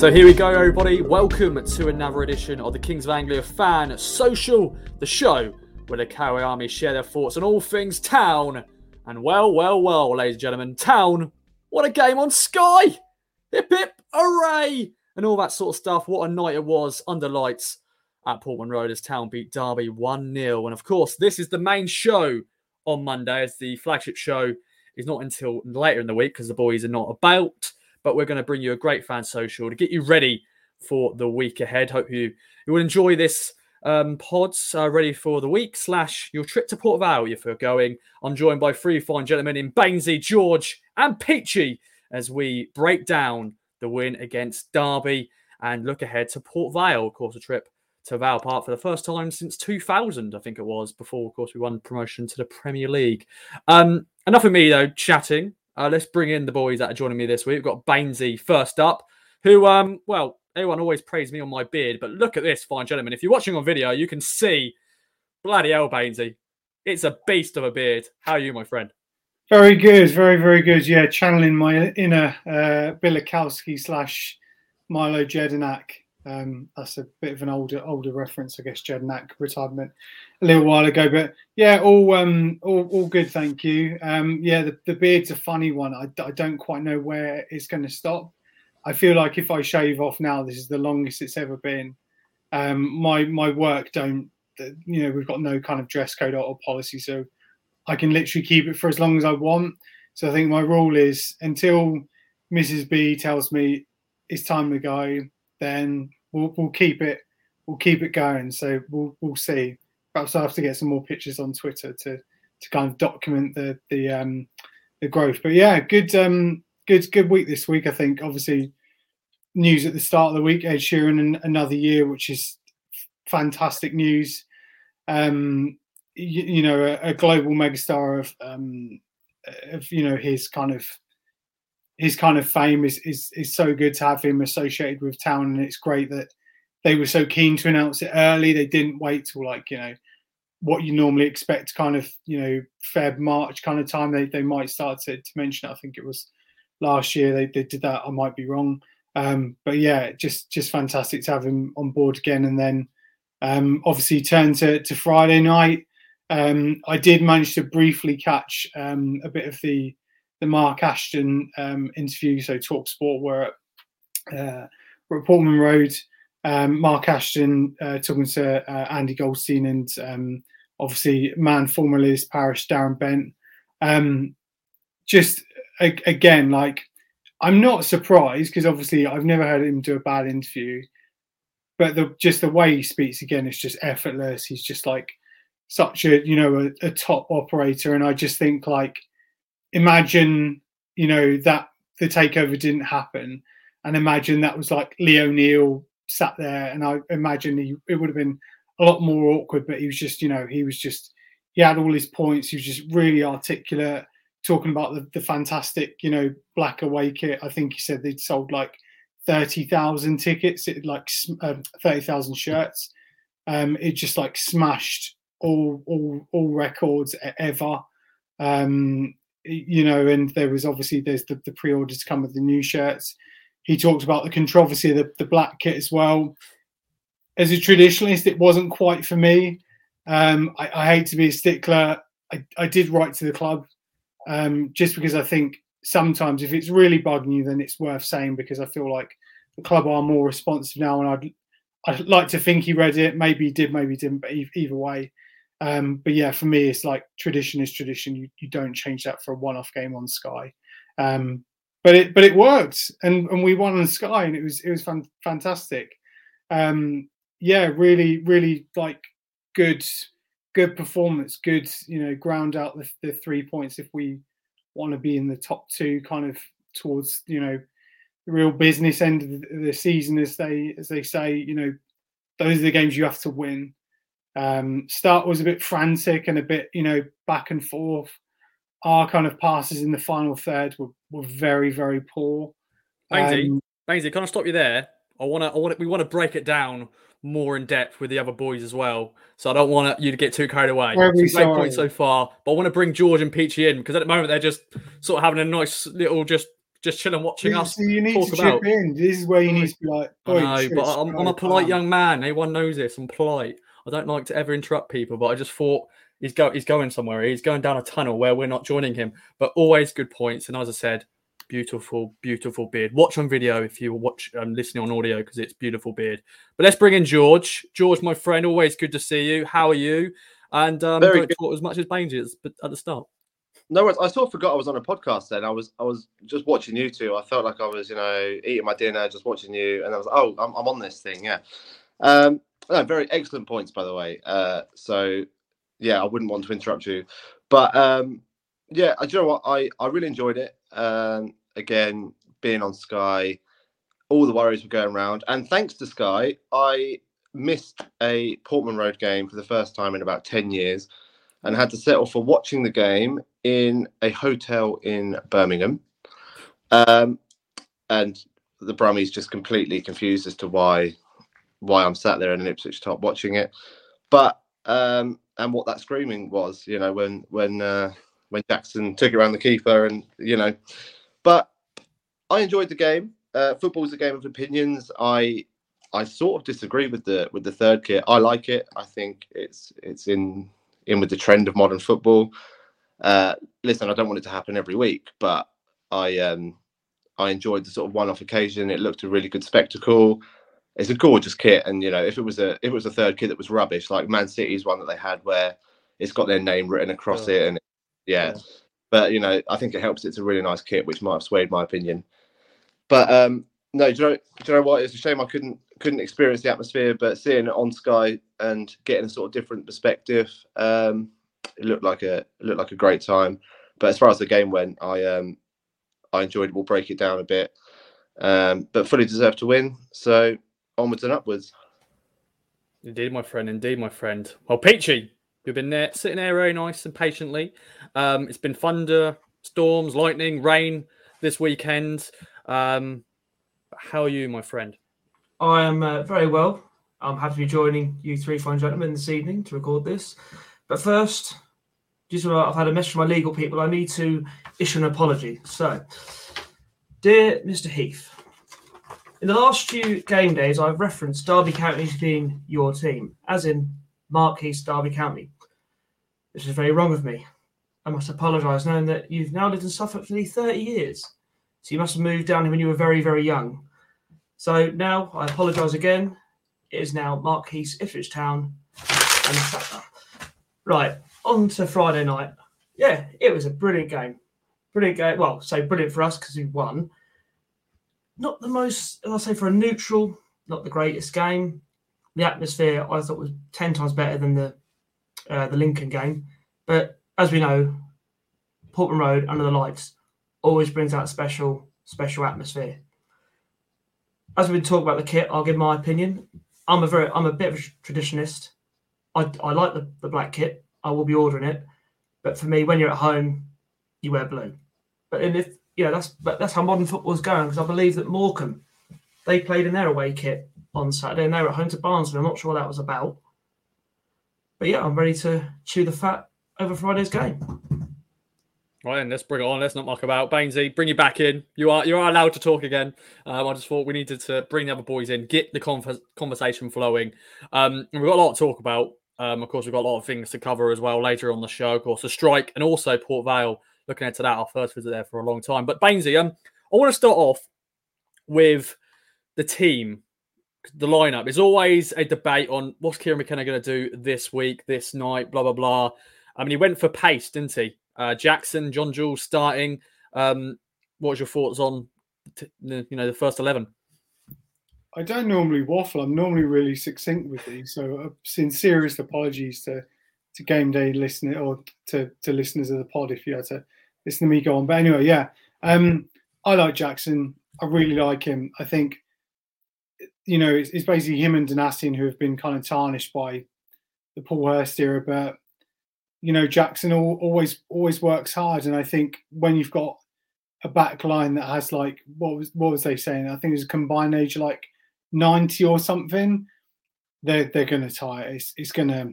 So here we go, everybody. Welcome to another edition of the Kings of Anglia Fan Social, the show where the Coway Army share their thoughts on all things town. And well, well, well, ladies and gentlemen, town, what a game on Sky! Hip hip, hooray! And all that sort of stuff. What a night it was under lights at Portman Road as Town beat Derby 1 0. And of course, this is the main show on Monday as the flagship show is not until later in the week because the boys are not about. But we're going to bring you a great fan social to get you ready for the week ahead. Hope you, you will enjoy this um, pods uh, ready for the week slash your trip to Port Vale if you're going. I'm joined by three fine gentlemen in Bainsy, George, and Peachy as we break down the win against Derby and look ahead to Port Vale, of course, a trip to Vale Park for the first time since 2000, I think it was, before, of course, we won promotion to the Premier League. Um, enough of me, though, chatting. Uh, let's bring in the boys that are joining me this week. We've got Bainsy first up, who, um, well, everyone always praised me on my beard, but look at this, fine gentlemen. If you're watching on video, you can see bloody hell, Bainsy. It's a beast of a beard. How are you, my friend? Very good, very, very good. Yeah, channeling my inner uh, Bialkowski slash Mile Jedinak. Um, that's a bit of an older older reference, I guess. Jedinak retirement a little while ago, but yeah, all um, all, all good. Thank you. Um, yeah, the, the beard's a funny one. I, I don't quite know where it's going to stop. I feel like if I shave off now, this is the longest it's ever been. Um, my my work don't, you know, we've got no kind of dress code or, or policy, so I can literally keep it for as long as I want. So I think my rule is until Mrs. B tells me it's time to go, then we'll, we'll keep it we'll keep it going. So we'll we'll see. Perhaps I have to get some more pictures on Twitter to to kind of document the the um the growth. But yeah, good um good good week this week. I think obviously news at the start of the week, Ed Sheeran and another year, which is fantastic news. Um, you, you know, a, a, global megastar of um, of you know his kind of his kind of fame is, is is so good to have him associated with town, and it's great that they were so keen to announce it early. They didn't wait till like you know what you normally expect, kind of you know Feb March kind of time. They they might start to, to mention it. I think it was last year they, they did that. I might be wrong, um, but yeah, just just fantastic to have him on board again. And then um, obviously turn to to Friday night. Um, I did manage to briefly catch um, a bit of the the Mark Ashton um, interview. So Talk Sport were at, uh, were at Portman Road. Um, Mark Ashton uh, talking to uh, Andy Goldstein and um, obviously man formerly Liz Parish, Darren Bent. Um, just a- again, like I'm not surprised because obviously I've never heard him do a bad interview, but the just the way he speaks again is just effortless. He's just like such a you know a, a top operator, and I just think like imagine you know that the takeover didn't happen, and imagine that was like Lee O'Neill sat there, and I imagine he, it would have been a lot more awkward. But he was just, you know, he was just he had all his points. He was just really articulate, talking about the, the fantastic, you know, black away kit. I think he said they'd sold like thirty thousand tickets, it like um, thirty thousand shirts. Um, it just like smashed all all all records ever. Um, you know, and there was obviously there's the, the pre-orders come with the new shirts. He talked about the controversy of the, the black kit as well. As a traditionalist, it wasn't quite for me. Um, I, I, hate to be a stickler. I, I did write to the club um, just because I think sometimes if it's really bugging you, then it's worth saying because I feel like the club are more responsive now, and I'd I'd like to think he read it. Maybe he did, maybe he didn't. But either way, um, but yeah, for me, it's like tradition is tradition. You you don't change that for a one-off game on Sky. Um, but it but it worked, and and we won on Sky, and it was it was fan, fantastic. Um, yeah, really, really like good good performance. Good, you know, ground out the, the three points if we want to be in the top two, kind of towards you know the real business end of the, season, as they as they say. You know, those are the games you have to win. Um, start was a bit frantic and a bit, you know, back and forth. Our kind of passes in the final third were, were very, very poor. Bainsy, um, Bainsy, can I stop you there? I want to, I want we want to break it down more in depth with the other boys as well. So I don't want you to get too carried away. Great point so far, but I want to bring George and Peachy in because at the moment they're just sort of having a nice little just just chilling, watching us. You need to about. chip in. This is where you need to be like. I know, but I'm, I'm a polite young man. Everyone knows this. I'm polite. I don't like to ever interrupt people, but I just thought he's go he's going somewhere. He's going down a tunnel where we're not joining him. But always good points. And as I said, beautiful, beautiful beard. Watch on video if you watch um, listening on audio because it's beautiful beard. But let's bring in George. George, my friend, always good to see you. How are you? And um, Very don't good. talk as much as Bainsy at, at the start. No, worries. I sort of forgot I was on a podcast then. I was I was just watching you two. I felt like I was, you know, eating my dinner, just watching you, and I was, oh, I'm, I'm on this thing, yeah. Um, no, very excellent points, by the way. Uh, so yeah, I wouldn't want to interrupt you, but um, yeah, do you know what? I I really enjoyed it. Um, again, being on Sky, all the worries were going around, and thanks to Sky, I missed a Portman Road game for the first time in about ten years and had to settle for watching the game in a hotel in Birmingham. Um, and the Brummies just completely confused as to why why I'm sat there in an Ipswich top watching it. But um, and what that screaming was, you know, when when uh, when Jackson took around the keeper, and you know, but I enjoyed the game. Uh, football's a game of opinions. I I sort of disagree with the with the third kit. I like it. I think it's it's in in with the trend of modern football. Uh, listen, I don't want it to happen every week, but I um, I enjoyed the sort of one-off occasion. It looked a really good spectacle. It's a gorgeous kit, and you know, if it was a if it was a third kit that was rubbish, like Man City's one that they had where it's got their name written across Yeah. it, and yeah. Yeah. But you know, I think it helps. It's a really nice kit, which might have swayed my opinion. But um, no, do you know, do you know what? It's a shame I couldn't couldn't experience the atmosphere, but seeing it on Sky and getting a sort of different perspective, um, it looked like a it looked like a great time. But as far as the game went, I um, I enjoyed it. We'll break it down a bit, um, but fully deserved to win. So onwards and upwards. Indeed, my friend. Indeed, my friend. Well, Peachy, you've been there, sitting there very nice and patiently. Um, it's been thunder, storms, lightning, rain this weekend. Um, how are you, my friend? I am uh, very well. I'm happy to be joining you three fine gentlemen this evening to record this. But first, just uh, I've had a message from my legal people. I need to issue an apology. So, dear Mr. Heath, in the last few game days, I've referenced Derby County as being your team, as in Mark Heath, Derby County. This is very wrong of me. I must apologise, knowing that you've now lived in Suffolk for nearly 30 years. So you must have moved down here when you were very, very young. So now I apologise again. It is now Mark Heath, Ipswich Town, and. Right, on to Friday night. Yeah, it was a brilliant game. Brilliant game. Well, say brilliant for us because we won. Not the most, I'll say for a neutral, not the greatest game. The atmosphere I thought was ten times better than the uh, the Lincoln game. But as we know, Portman Road under the lights always brings out special special atmosphere as we talk about the kit, I'll give my opinion. I'm a very, I'm a bit of a traditionalist. I, I like the, the black kit. I will be ordering it, but for me, when you're at home, you wear blue. But if you know that's but that's how modern football's going because I believe that Morecambe they played in their away kit on Saturday and they were at home to Barnsley. I'm not sure what that was about, but yeah, I'm ready to chew the fat over Friday's game. Right, then let's bring it on. Let's not muck about. Bainsy, bring you back in. You are you are allowed to talk again. Um, I just thought we needed to bring the other boys in, get the conversation flowing. Um, and we've got a lot to talk about. Um, of course, we've got a lot of things to cover as well later on the show. Of course, the strike and also Port Vale. Looking into that, our first visit there for a long time. But Bainsy, um, I want to start off with the team, the lineup. There's always a debate on what's Kieran McKenna going to do this week, this night, blah blah blah. I mean, he went for pace, didn't he? Uh, Jackson, John Jules starting. Um, what was your thoughts on, t- you know, the first eleven? I don't normally waffle. I'm normally really succinct with these. So, uh, sincerest apologies to to game day listener or to to listeners of the pod if you had to listen to me go on. But anyway, yeah, um, I like Jackson. I really like him. I think you know it's, it's basically him and Donacien who have been kind of tarnished by the Paul Hurst era, but you know Jackson al- always always works hard, and I think when you've got a back line that has like what was what was they saying? I think it was a combined age like ninety or something. They're they're gonna tie it. It's it's gonna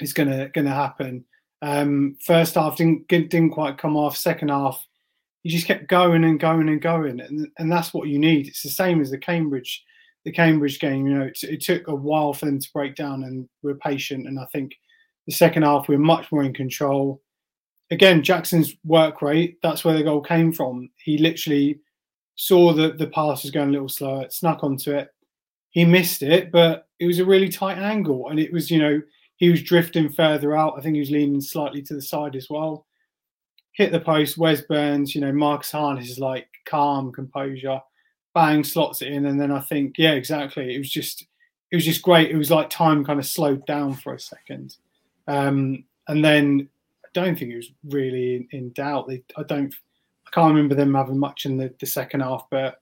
it's gonna gonna happen. Um, first half didn't didn't quite come off. Second half, he just kept going and going and going, and and that's what you need. It's the same as the Cambridge, the Cambridge game. You know, it, it took a while for them to break down, and we're patient. And I think the second half we we're much more in control. Again, Jackson's work rate, that's where the goal came from. He literally saw that the pass was going a little slower, snuck onto it. He missed it, but it was a really tight angle. And it was, you know, he was drifting further out. I think he was leaning slightly to the side as well. Hit the post. Wes Burns, you know, Marcus Harness is like calm, composure, bang, slots it in. And then I think, yeah, exactly. It was just, it was just great. It was like time kind of slowed down for a second. Um, and then I don't think it was really in, in doubt. They, I don't, I can't remember them having much in the, the second half, but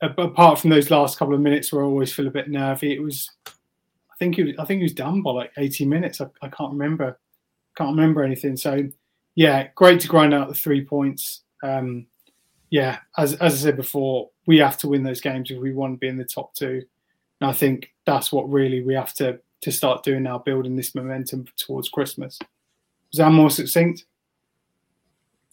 apart from those last couple of minutes where I always feel a bit nervy, it was, think it was, I think it was done by like 80 minutes. I, I can't remember, can't remember anything. So yeah, great to grind out the three points. Um, yeah, as, as I said before, we have to win those games if we want to be in the top two. And I think that's what really we have to to start doing now, building this momentum towards Christmas. Was that more succinct?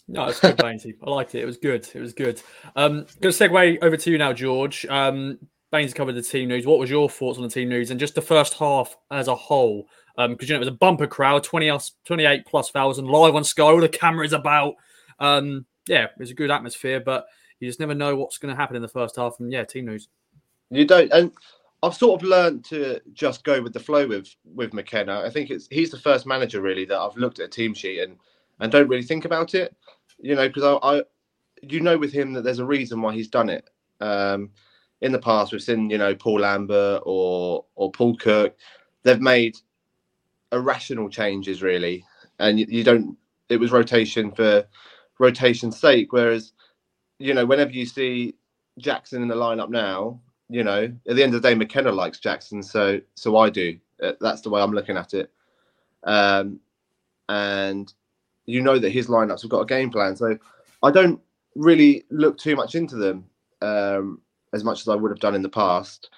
No, it's good, Bainsy. I liked it. It was good. It was good. Um, going to segue over to you now, George. Um, Baines covered the team news. What was your thoughts on the team news and just the first half as a whole? Because um, you know it was a bumper crowd, 20, 28 plus thousand live on Sky. All the cameras about. Um, yeah, it was a good atmosphere, but you just never know what's going to happen in the first half. And yeah, team news. You don't, and I've sort of learned to just go with the flow with with McKenna. I think it's he's the first manager really that I've looked at a team sheet and and don't really think about it, you know, because I, I, you know, with him that there's a reason why he's done it. Um, in the past, we've seen you know Paul Lambert or or Paul Cook, they've made irrational changes really, and you, you don't. It was rotation for rotation's sake, whereas you know whenever you see Jackson in the lineup now, you know, at the end of the day, McKenna likes Jackson, so so I do. Uh, that's the way I'm looking at it. Um, and you know that his lineups have got a game plan, so I don't really look too much into them um, as much as I would have done in the past.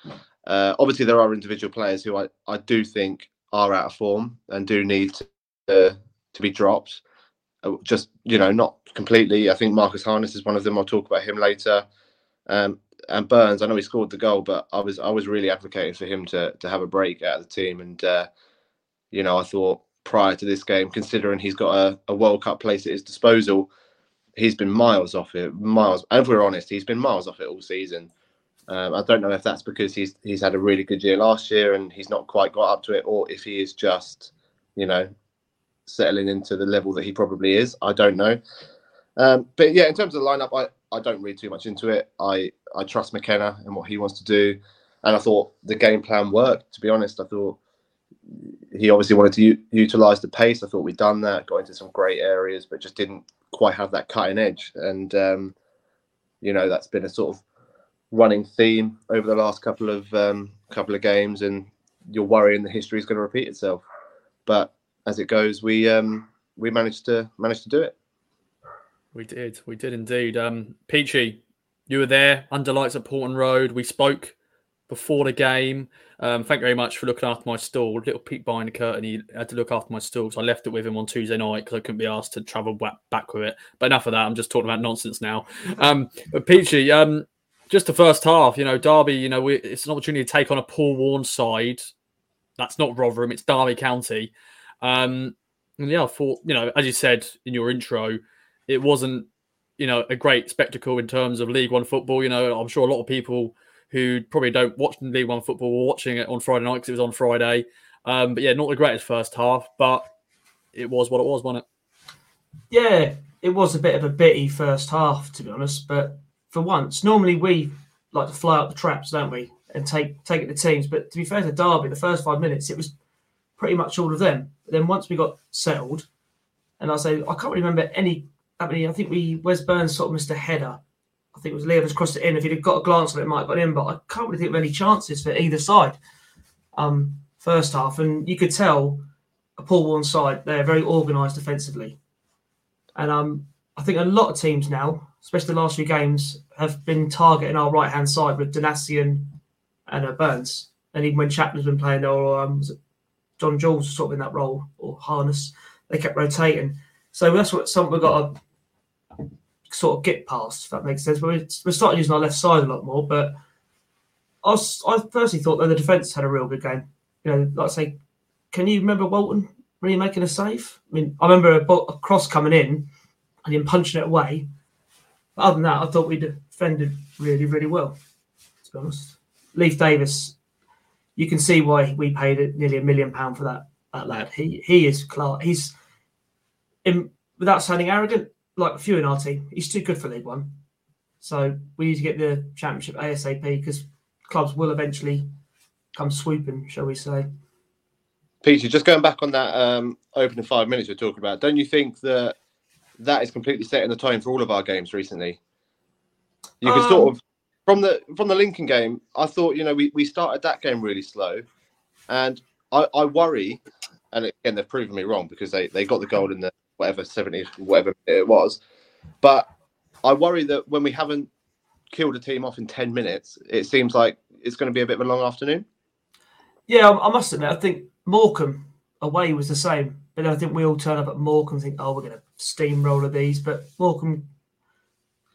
Uh, obviously, there are individual players who I, I do think are out of form and do need to, uh, to be dropped. Uh, just you know, not completely. I think Marcus Harness is one of them. I'll talk about him later. Um, and Burns, I know he scored the goal, but I was I was really advocating for him to to have a break out of the team. And uh, you know, I thought prior to this game, considering he's got a, a World Cup place at his disposal, he's been miles off it. Miles, and if we're honest, he's been miles off it all season. Um, I don't know if that's because he's he's had a really good year last year and he's not quite got up to it, or if he is just, you know, settling into the level that he probably is. I don't know. Um, but yeah, in terms of the lineup, I, I don't read too much into it. I, I trust McKenna and what he wants to do. And I thought the game plan worked, to be honest. I thought he obviously wanted to u- utilize the pace. I thought we'd done that, got into some great areas, but just didn't quite have that cutting edge. And, um, you know, that's been a sort of running theme over the last couple of um, couple of games. And you're worrying the history is going to repeat itself. But as it goes, we um, we managed to manage to do it. We did. We did indeed. Um, Peachy, you were there under lights at Portman Road. We spoke before the game. Um, thank you very much for looking after my stall. Little peek behind the curtain. He had to look after my stall, so I left it with him on Tuesday night because I couldn't be asked to travel back, back with it. But enough of that. I'm just talking about nonsense now. Um, but Peachy, um, just the first half, you know, Derby, you know, we, it's an opportunity to take on a Paul Warne side. That's not Rotherham, it's Derby County. Um, and yeah, I thought, you know, as you said in your intro, it wasn't you know a great spectacle in terms of League One football. You know, I'm sure a lot of people who probably don't watch League One football were watching it on Friday night because it was on Friday. Um, but yeah, not the greatest first half, but it was what it was, wasn't it? Yeah, it was a bit of a bitty first half, to be honest. But for once, normally we like to fly up the traps, don't we, and take take it to teams. But to be fair to Derby, the first five minutes it was pretty much all of them. But then once we got settled, and I say I can't remember any mean, I think we Wes Burns sort of missed a header. I think it was just crossed it in. If he'd have got a glance on it, it might have got in, but I can't really think of any chances for either side. Um, first half, and you could tell a Paul side they're very organised defensively, and um, I think a lot of teams now, especially the last few games, have been targeting our right hand side with Donacien and uh, Burns, and even when Chapman's been playing, or um, John Jules was sort of in that role, or Harness, they kept rotating. So that's what something we've got to sort of get past. If that makes sense. We're, we're starting using our left side a lot more, but I was, I personally thought that the defence had a real good game. You know, like I say, can you remember Walton really making a save? I mean, I remember a, a cross coming in and him punching it away. But other than that, I thought we defended really, really well. To be honest, Leif Davis, you can see why we paid nearly a million pound for that that lad. He he is class. He's in, without sounding arrogant, like a few in our team. He's too good for League One. So we need to get the championship ASAP because clubs will eventually come swooping, shall we say. Peter, just going back on that um, opening five minutes we're talking about, don't you think that that is completely setting the tone for all of our games recently? You can um, sort of from the from the Lincoln game. I thought you know we, we started that game really slow, and I, I worry, and again they've proven me wrong because they, they got the goal in the whatever 70 whatever it was, but I worry that when we haven't killed a team off in 10 minutes, it seems like it's going to be a bit of a long afternoon. Yeah, I must admit, I think Morecambe away was the same. But I think we all turn up at Morecambe and think, oh, we're going to steamroller these. But Morecambe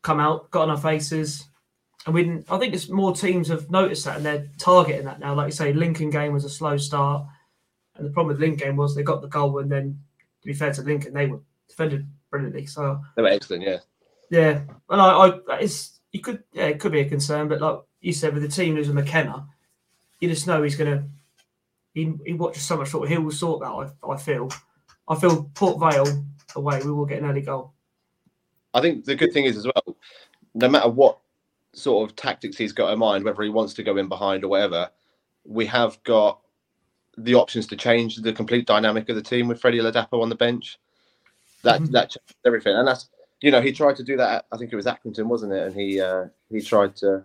come out, got on our faces. And we didn't, I think it's more teams have noticed that and they're targeting that now. Like you say, Lincoln game was a slow start. And the problem with Lincoln game was they got the goal and then, to be fair to Lincoln, they were defended brilliantly. So they were excellent, yeah. Yeah. And I, I it's, you could, yeah, it could be a concern. But like you said, with the team losing McKenna, you just know he's going to he, he watches so much football. He will sort that. I, I feel. I feel Port Vale away. We will get an early goal. I think the good thing is as well. No matter what sort of tactics he's got in mind, whether he wants to go in behind or whatever, we have got the options to change the complete dynamic of the team with Freddie Ladapo on the bench. That mm-hmm. that changed everything, and that's you know he tried to do that. At, I think it was Accrington, wasn't it? And he uh, he tried to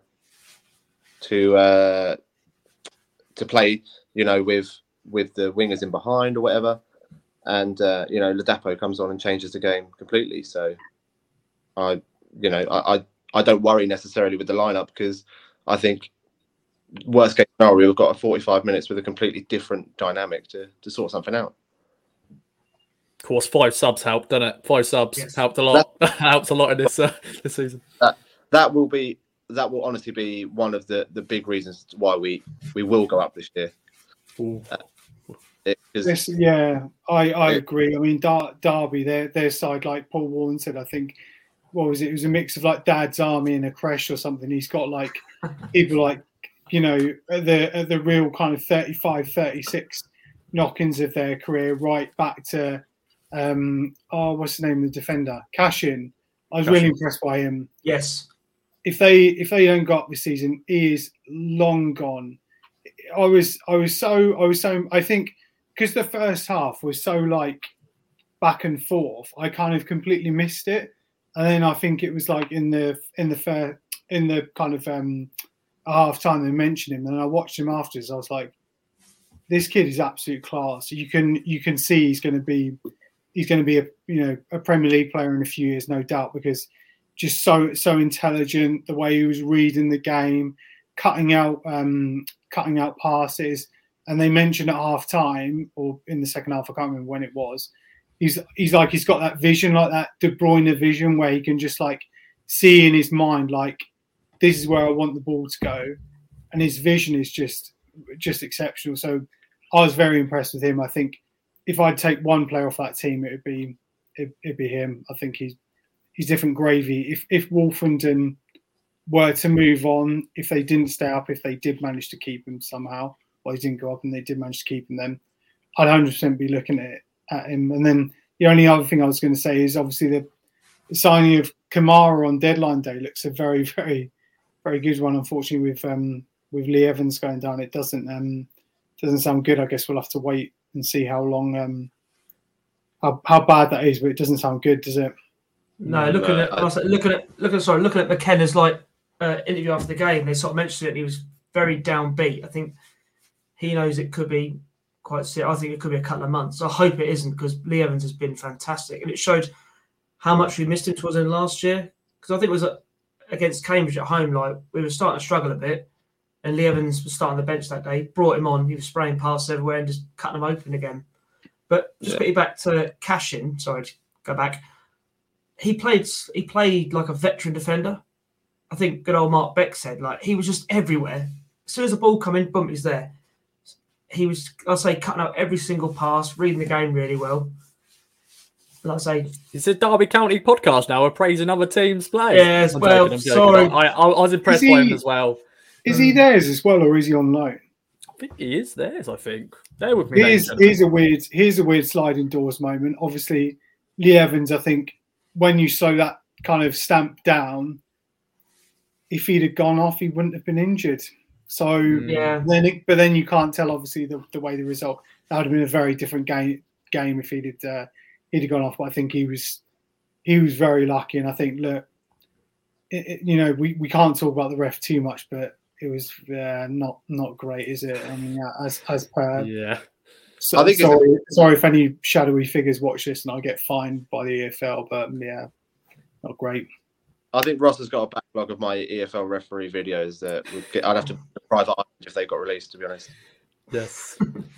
to uh, to play you know, with with the wingers in behind or whatever. And uh, you know, Ladapo comes on and changes the game completely. So I, you know, I, I, I don't worry necessarily with the lineup because I think worst case scenario we've got a 45 minutes with a completely different dynamic to to sort something out. Of course, five subs helped, doesn't it? Five subs yes. helped a lot. helped a lot in this uh, this season. That that will be that will honestly be one of the the big reasons why we we will go up this year uh, this, yeah, I, I agree. I mean, Dar- Derby, their their side, like Paul Warne said, I think, what was it? It was a mix of like Dad's Army and a Crash or something. He's got like people like, you know, the the real kind of 35, 36 knock-ins of their career, right back to, um, oh, what's the name of the defender? Cashin. I was really impressed by him. Yes. If they if they don't got this season, he is long gone. I was I was so I was so I think because the first half was so like back and forth, I kind of completely missed it. And then I think it was like in the in the fair in the kind of um half time they mentioned him, and I watched him afterwards. I was like, this kid is absolute class. You can you can see he's going to be he's going to be a you know a Premier League player in a few years, no doubt, because just so so intelligent. The way he was reading the game, cutting out um, cutting out passes. And they mentioned at half time or in the second half, I can't remember when it was. He's he's like he's got that vision, like that De Bruyne vision, where he can just like see in his mind, like this is where I want the ball to go, and his vision is just just exceptional. So I was very impressed with him. I think if I'd take one player off that team, it would be it, would be him. I think he's he's different gravy. If if Woolfenden were to move on, if they didn't stay up, if they did manage to keep him somehow, or he didn't go up and they did manage to keep him, then I'd 100% be looking at, at him. And then the only other thing I was going to say is obviously the, the signing of Kamara on deadline day looks a very, very, very good one. Unfortunately, with um, with Lee Evans going down, it doesn't um, doesn't sound good. I guess we'll have to wait and see how long um, how, how bad that is, but it doesn't sound good, does it? No, looking at looking at looking sorry, looking at McKenna's like uh, interview after the game, they sort of mentioned it. And he was very downbeat. I think he knows it could be quite. I think it could be a couple of months. I hope it isn't because Lee Evans has been fantastic, and it showed how much we missed him towards the end last year. Because I think it was uh, against Cambridge at home. Like we were starting to struggle a bit, and Lee Evans was starting the bench that day. Brought him on. He was spraying passes everywhere and just cutting them open again. But just yeah. put you back to Cashin. Sorry, to go back he played he played like a veteran defender. I think good old Mark Beck said like he was just everywhere. As soon as the ball come in, boom, he's there. He was, I'll say, cutting out every single pass, reading the game really well. Like I say, It's a Derby County podcast now. We're praising other teams' play. Yes, I'm well, joking, I'm sorry. I, I, I was impressed Is by him as well. Is Hmm. he theirs as well, or is he on loan? I think he is theirs. I think. Bear with me. ladies Here's here's a weird here's a weird sliding doors moment. Obviously, Lee Evans. I think when you slow that kind of stamp down, if he'd have gone off, he wouldn't have been injured. So Mm. yeah, then, it, but then you can't tell obviously the, the way the result that would have been a very different game game if he'd had, uh, he'd have gone off. But I think he was he was very lucky, and I think look, it, it- you know, we, we can't talk about the ref too much, but it was uh, not not great, is it? I mean, yeah, as as per. Yeah. So, I think it's- sorry, sorry if any shadowy figures watch this and I get fined by the EFL, but yeah, not great. I think Ross has got a backlog of my EFL referee videos that would get, I'd have to private if they got released. To be honest, Yes.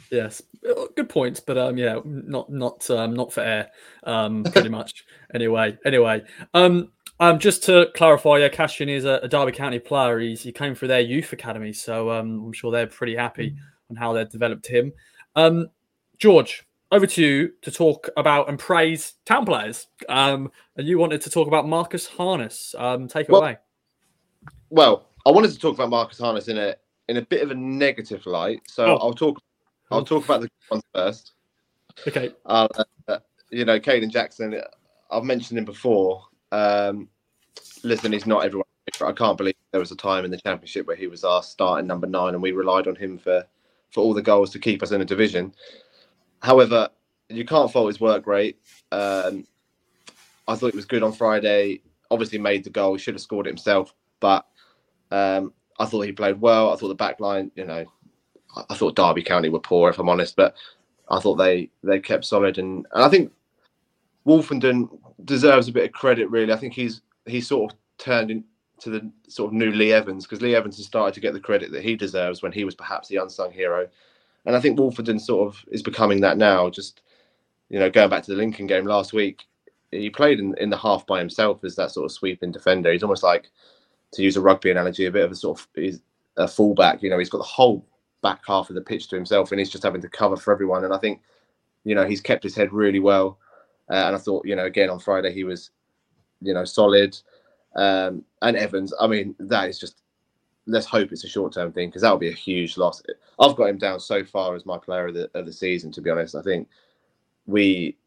yes. Uh, Good points, but um, yeah, not not um, not for air. Um, pretty much. Anyway, anyway, um, um, just to clarify, yeah, Cashin is a, a Derby County player. He's he came through their youth academy, so um, I'm sure they're pretty happy on how they've developed him. Um, George, over to you to talk about and praise town players. Um, and you wanted to talk about Marcus Harness. Um, take it Well- away. well, I wanted to talk about Marcus Harness in a in a bit of a negative light. So Oh. I'll talk I'll talk about the ones first. Okay. Uh, uh, you know, Kayden Jackson. I've mentioned him before. Um, listen, he's not everyone. I can't believe there was a time in the championship where he was our starting number nine, and we relied on him for for all the goals to keep us in a division. However, you can't fault his work rate. Um, I thought it was good on Friday. Obviously, made the goal. He should have scored it himself, but um, I thought he played well. I thought the back line, you know, I, thought Derby County were poor, if I'm honest, but I thought they they kept solid, and, and I think Woolfenden deserves a bit of credit. Really, I think he's he's sort of turned into the sort of new Lee Evans because Lee Evans has started to get the credit that he deserves when he was perhaps the unsung hero, and I think Woolfenden sort of is becoming that now. Just you know, going back to the Lincoln game last week, he played in, in the half by himself as that sort of sweeping defender. He's almost like, to use a rugby analogy, a bit of a sort of a fullback. You know, he's got the whole back half of the pitch to himself, and he's just having to cover for everyone. And I think, you know, he's kept his head really well. Uh, and I thought, you know, again on Friday he was, you know, solid. Um, and Evans, I mean, that is just. Let's hope it's a short-term thing because that would be a huge loss. I've got him down so far as my player of the of the season. To be honest, I think we,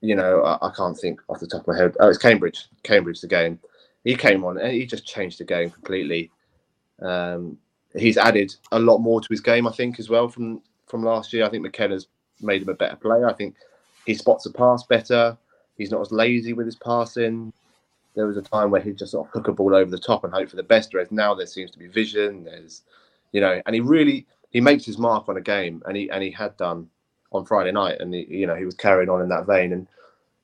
you know, I, I can't think off the top of my head. Oh, it's Cambridge. Cambridge, the game. He came on and he just changed the game completely. Um, he's added a lot more to his game, I think, as well from from last year. I think McKenna's made him a better player. I think he spots a pass better. He's not as lazy with his passing. There was a time where he'd just sort of hook a ball over the top and hope for the best. Whereas now there seems to be vision. There's, you know, and he really he makes his mark on a game, and he and he had done on Friday night, and he, you know he was carrying on in that vein. And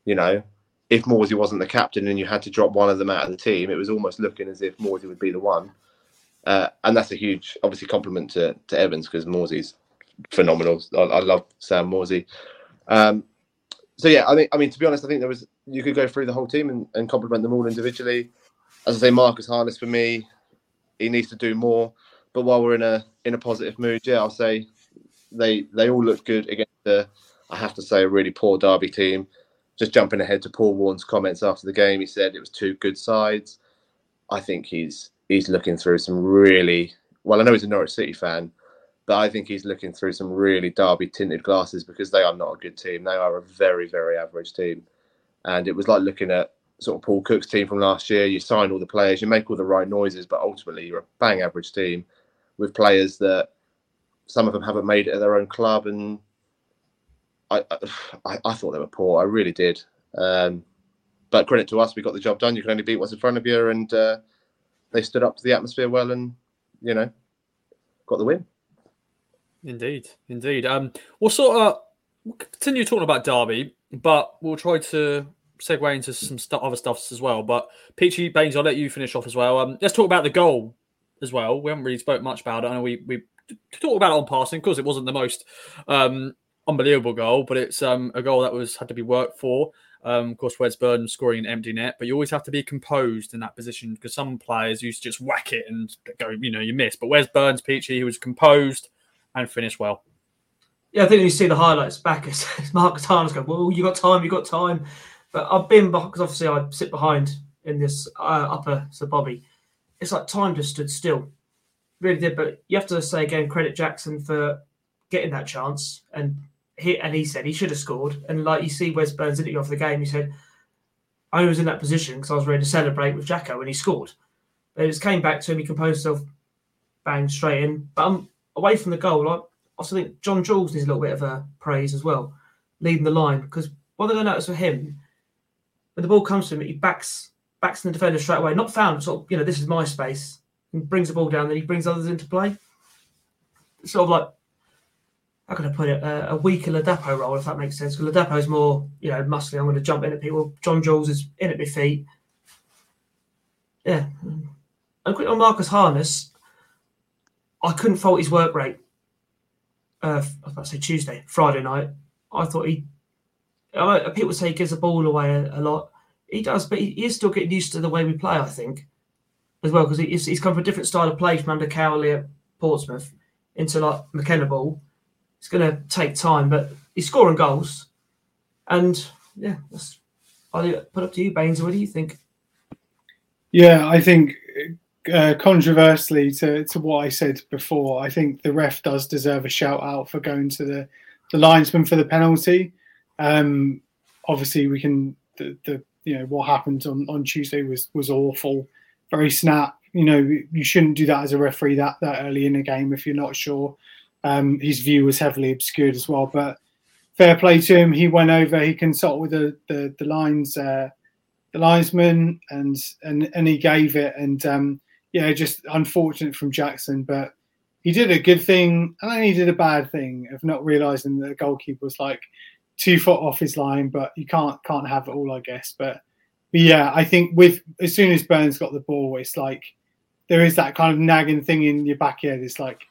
you know, if Morsy wasn't the captain and you had to drop one of them out of the team, it was almost looking as if Morsy would be the one. Uh, and that's a huge, obviously, compliment to, to Evans because Morsy's phenomenal. I, I love Sam Morsy. Um, so yeah, I mean, I mean, to be honest, I think there was you could go through the whole team and, and compliment them all individually. As I say, Marcus Harness for me, he needs to do more. But while we're in a in a positive mood, yeah, I'll say they they all look good against the, I have to say, a really poor Derby team. Just jumping ahead to Paul Warne's comments after the game, he said it was two good sides. I think he's he's looking through some really well. I know he's a Norwich City fan, but I think he's looking through some really Derby tinted glasses because they are not a good team. They are a very very average team, and it was like looking at sort of Paul Cook's team from last year. You sign all the players, you make all the right noises, but ultimately you're a bang average team with players that some of them haven't made it at their own club, and I I, I thought they were poor. I really did. Um, but credit to us, we got the job done. You can only beat what's in front of you, and uh, they stood up to the atmosphere well, and you know, got the win. Indeed, indeed. Um, we'll sort of we'll continue talking about Derby, but we'll try to segue into some stu- other stuffs as well. But Peachy Baines, I'll let you finish off as well. Um, let's talk about the goal as well. We haven't really spoke much about it. I know we we talked about it on passing because it wasn't the most um unbelievable goal, but it's um, a goal that was had to be worked for. Um, of course, Wes Burns scoring an empty net, but you always have to be composed in that position because some players used to just whack it and go, you know, you miss. But Wes Burns, Peachy, he was composed and finished well. Yeah, I think you see the highlights back, as Marcus Harness going, well, you got time, you got time. But I've been, because obviously I sit behind in this uh, upper Sir Bobby. It's like time just stood still. Really did. But you have to say again, credit Jackson for getting that chance. And he, and he said he should have scored. And like you see Wes Burns interview off the game, he said, I was in that position because I was ready to celebrate with Jacko when he scored. But it just came back to him, he composed himself, bang, straight in. But I'm away from the goal. I also think John Jules needs a little bit of a praise as well, leading the line. Because one they're going to for him, when the ball comes to him, he backs backs in the defender straight away. Not found, sort of, you know, this is my space. And brings the ball down, then he brings others into play. Sort of like how can I put it, a, a weaker Ladapo role, if that makes sense. Because Ladapo is more, you know, muscly. I'm going to jump in at people. John Jules is in at my feet. Yeah. And quick on Marcus Harness, I couldn't fault his work rate. Uh, I was about to say Tuesday, Friday night. I thought he. People say he gives the ball away a, a lot. He does, but he, he, is still getting used to the way we play. I think, as well, because he's, he's come from a different style of play from under Cowley at Portsmouth into like McKenna ball it's going to take time, but he's scoring goals. And yeah, that's, I'll put up to you, Baines. What do you think? Yeah, I think uh, controversially to, to what I said before, I think the ref does deserve a shout out for going to the, the linesman for the penalty. Um, obviously, we can the, the you know what happened on, on Tuesday was was awful, very snap. You know you shouldn't do that as a referee that that early in a game if you're not sure. Um, his view was heavily obscured as well, but fair play to him. He went over. He consulted with the the, the lines uh, the linesman, and and and he gave it. And um, yeah, just unfortunate from Jackson, but he did a good thing, and then he did a bad thing of not realizing that the goalkeeper was like two foot off his line. But you can't can't have it all, I guess. But but yeah, I think with as soon as Burns got the ball, it's like there is that kind of nagging thing in your back head. It's like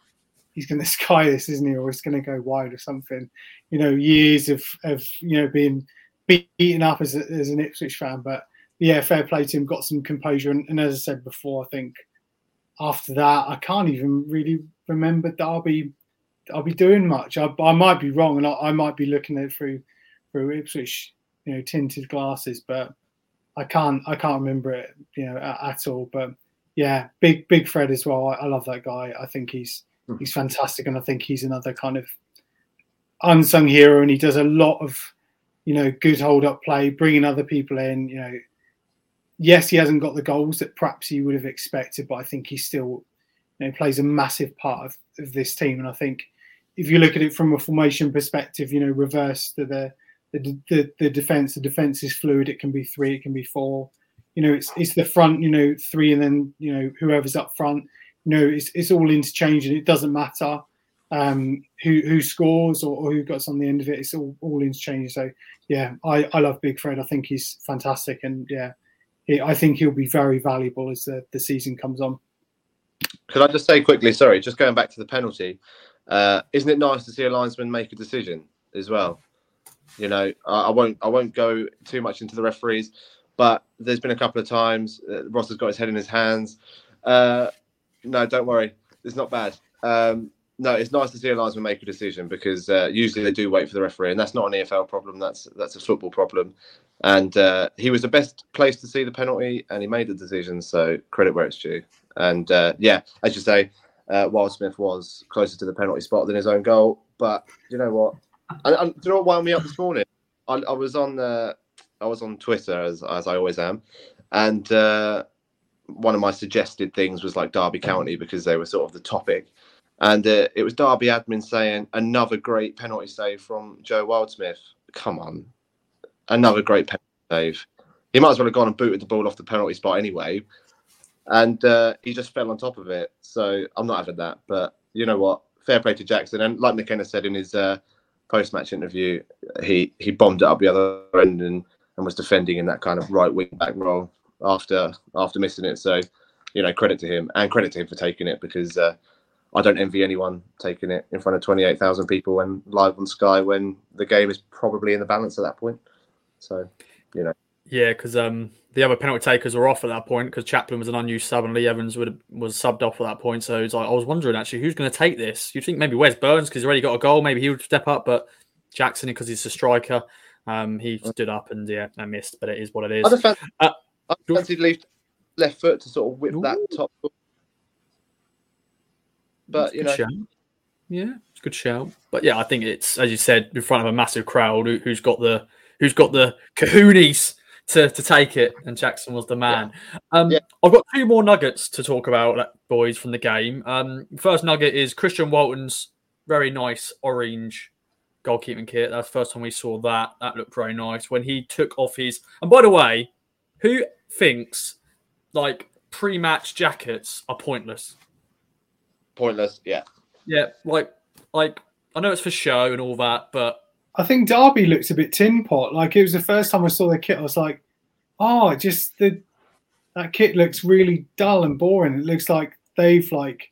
he's going to sky this, isn't he, or it's going to go wide or something. You know, years of of you know being beaten up as, a, as an Ipswich fan, but yeah, fair play to him. Got some composure, and, and, as I said before, I think after that, I can't even really remember Derby. I'll be I'll be doing much. I, I might be wrong, and I, I, might be looking at it through through Ipswich, you know, tinted glasses, but I can't I can't remember it, you know, at, at all. But yeah, big big Fred as well. I, I love that guy. I think he's Hmm. he's fantastic, and I think he's another kind of unsung hero, and he does a lot of you know good hold up play, bringing other people in. You know, yes, he hasn't got the goals that perhaps you would have expected, but I think he still you know, plays a massive part of, of this team, and I think if you look at it from a formation perspective, you know, reverse the the, the, the defense. The defense is fluid. It can be three. It can be four. You know, it's it's the front. You know, three, and then you know whoever's up front you know, it's, it's all interchanging. It doesn't matter um, who who scores or, or, who gets on the end of it. It's all all interchanging. So yeah, I, I love Big Fred. I think he's fantastic, and yeah, I think he'll be very valuable as the, the season comes on. Could I just say quickly? Sorry, just going back to the penalty. Uh, isn't it nice to see a linesman make a decision as well? You know, I, I won't I won't go too much into the referees, but there's been a couple of times uh, Ross has got his head in his hands. Uh, no, don't worry. It's not bad. Um, no, it's nice to see a linesman make a decision because uh, usually they do wait for the referee, and that's not an EFL problem. That's that's a football problem. And uh, he was the best place to see the penalty, and he made the decision. So credit where it's due. And uh, yeah, as you say, uh, Wildsmith was closer to the penalty spot than his own goal. But you know what? And, and do you know what wound me up this morning? I, I was on uh, I was on Twitter as as I always am, and uh, one of my suggested things was like Derby County because they were sort of the topic. And uh, it was Derby admin saying another great penalty save from Joe Wildsmith. Come on, another great penalty save. He might as well have gone and booted the ball off the penalty spot anyway, and uh, he just fell on top of it. So I'm not having that. But you know what? Fair play to Jackson. And like McKenna said in his uh, post-match interview, he he bombed it up the other end and, and was defending in that kind of right wing back role after after missing it. So, you know, credit to him and credit to him for taking it because uh, I don't envy anyone taking it in front of 28,000 people and live on Sky when the game is probably in the balance at that point. So, you know. Yeah, because um, the other penalty takers were off at that point because Chaplin was an unused sub and Lee Evans would was subbed off at that point. So it's like I was wondering actually who's going to take this. You think maybe Wes Burns because he's already got a goal, maybe he would step up, but Jackson because he's a striker, um, he stood up and yeah, I missed, but it is what it is. I just uh, I left, left foot to sort of whip Ooh. that top. But you know, shout. yeah, it's a good shout. But yeah, I think it's as you said in front of a massive crowd who, has got the who's got the kahoonies to, to take it, and Jackson was the man. Yeah. Um, yeah. I've got two more nuggets to talk about, boys, from the game. Um, first nugget is Christian Walton's very nice orange goalkeeping kit. That's the first time we saw that. That looked very nice when he took off his. And by the way, who thinks like pre-match jackets are pointless? Pointless, yeah. Yeah, like like I know it's for show and all that, but I think Derby looks a bit tin pot. Like it was the first time I saw the kit, I was like, oh, just the that kit looks really dull and boring. It looks like they've like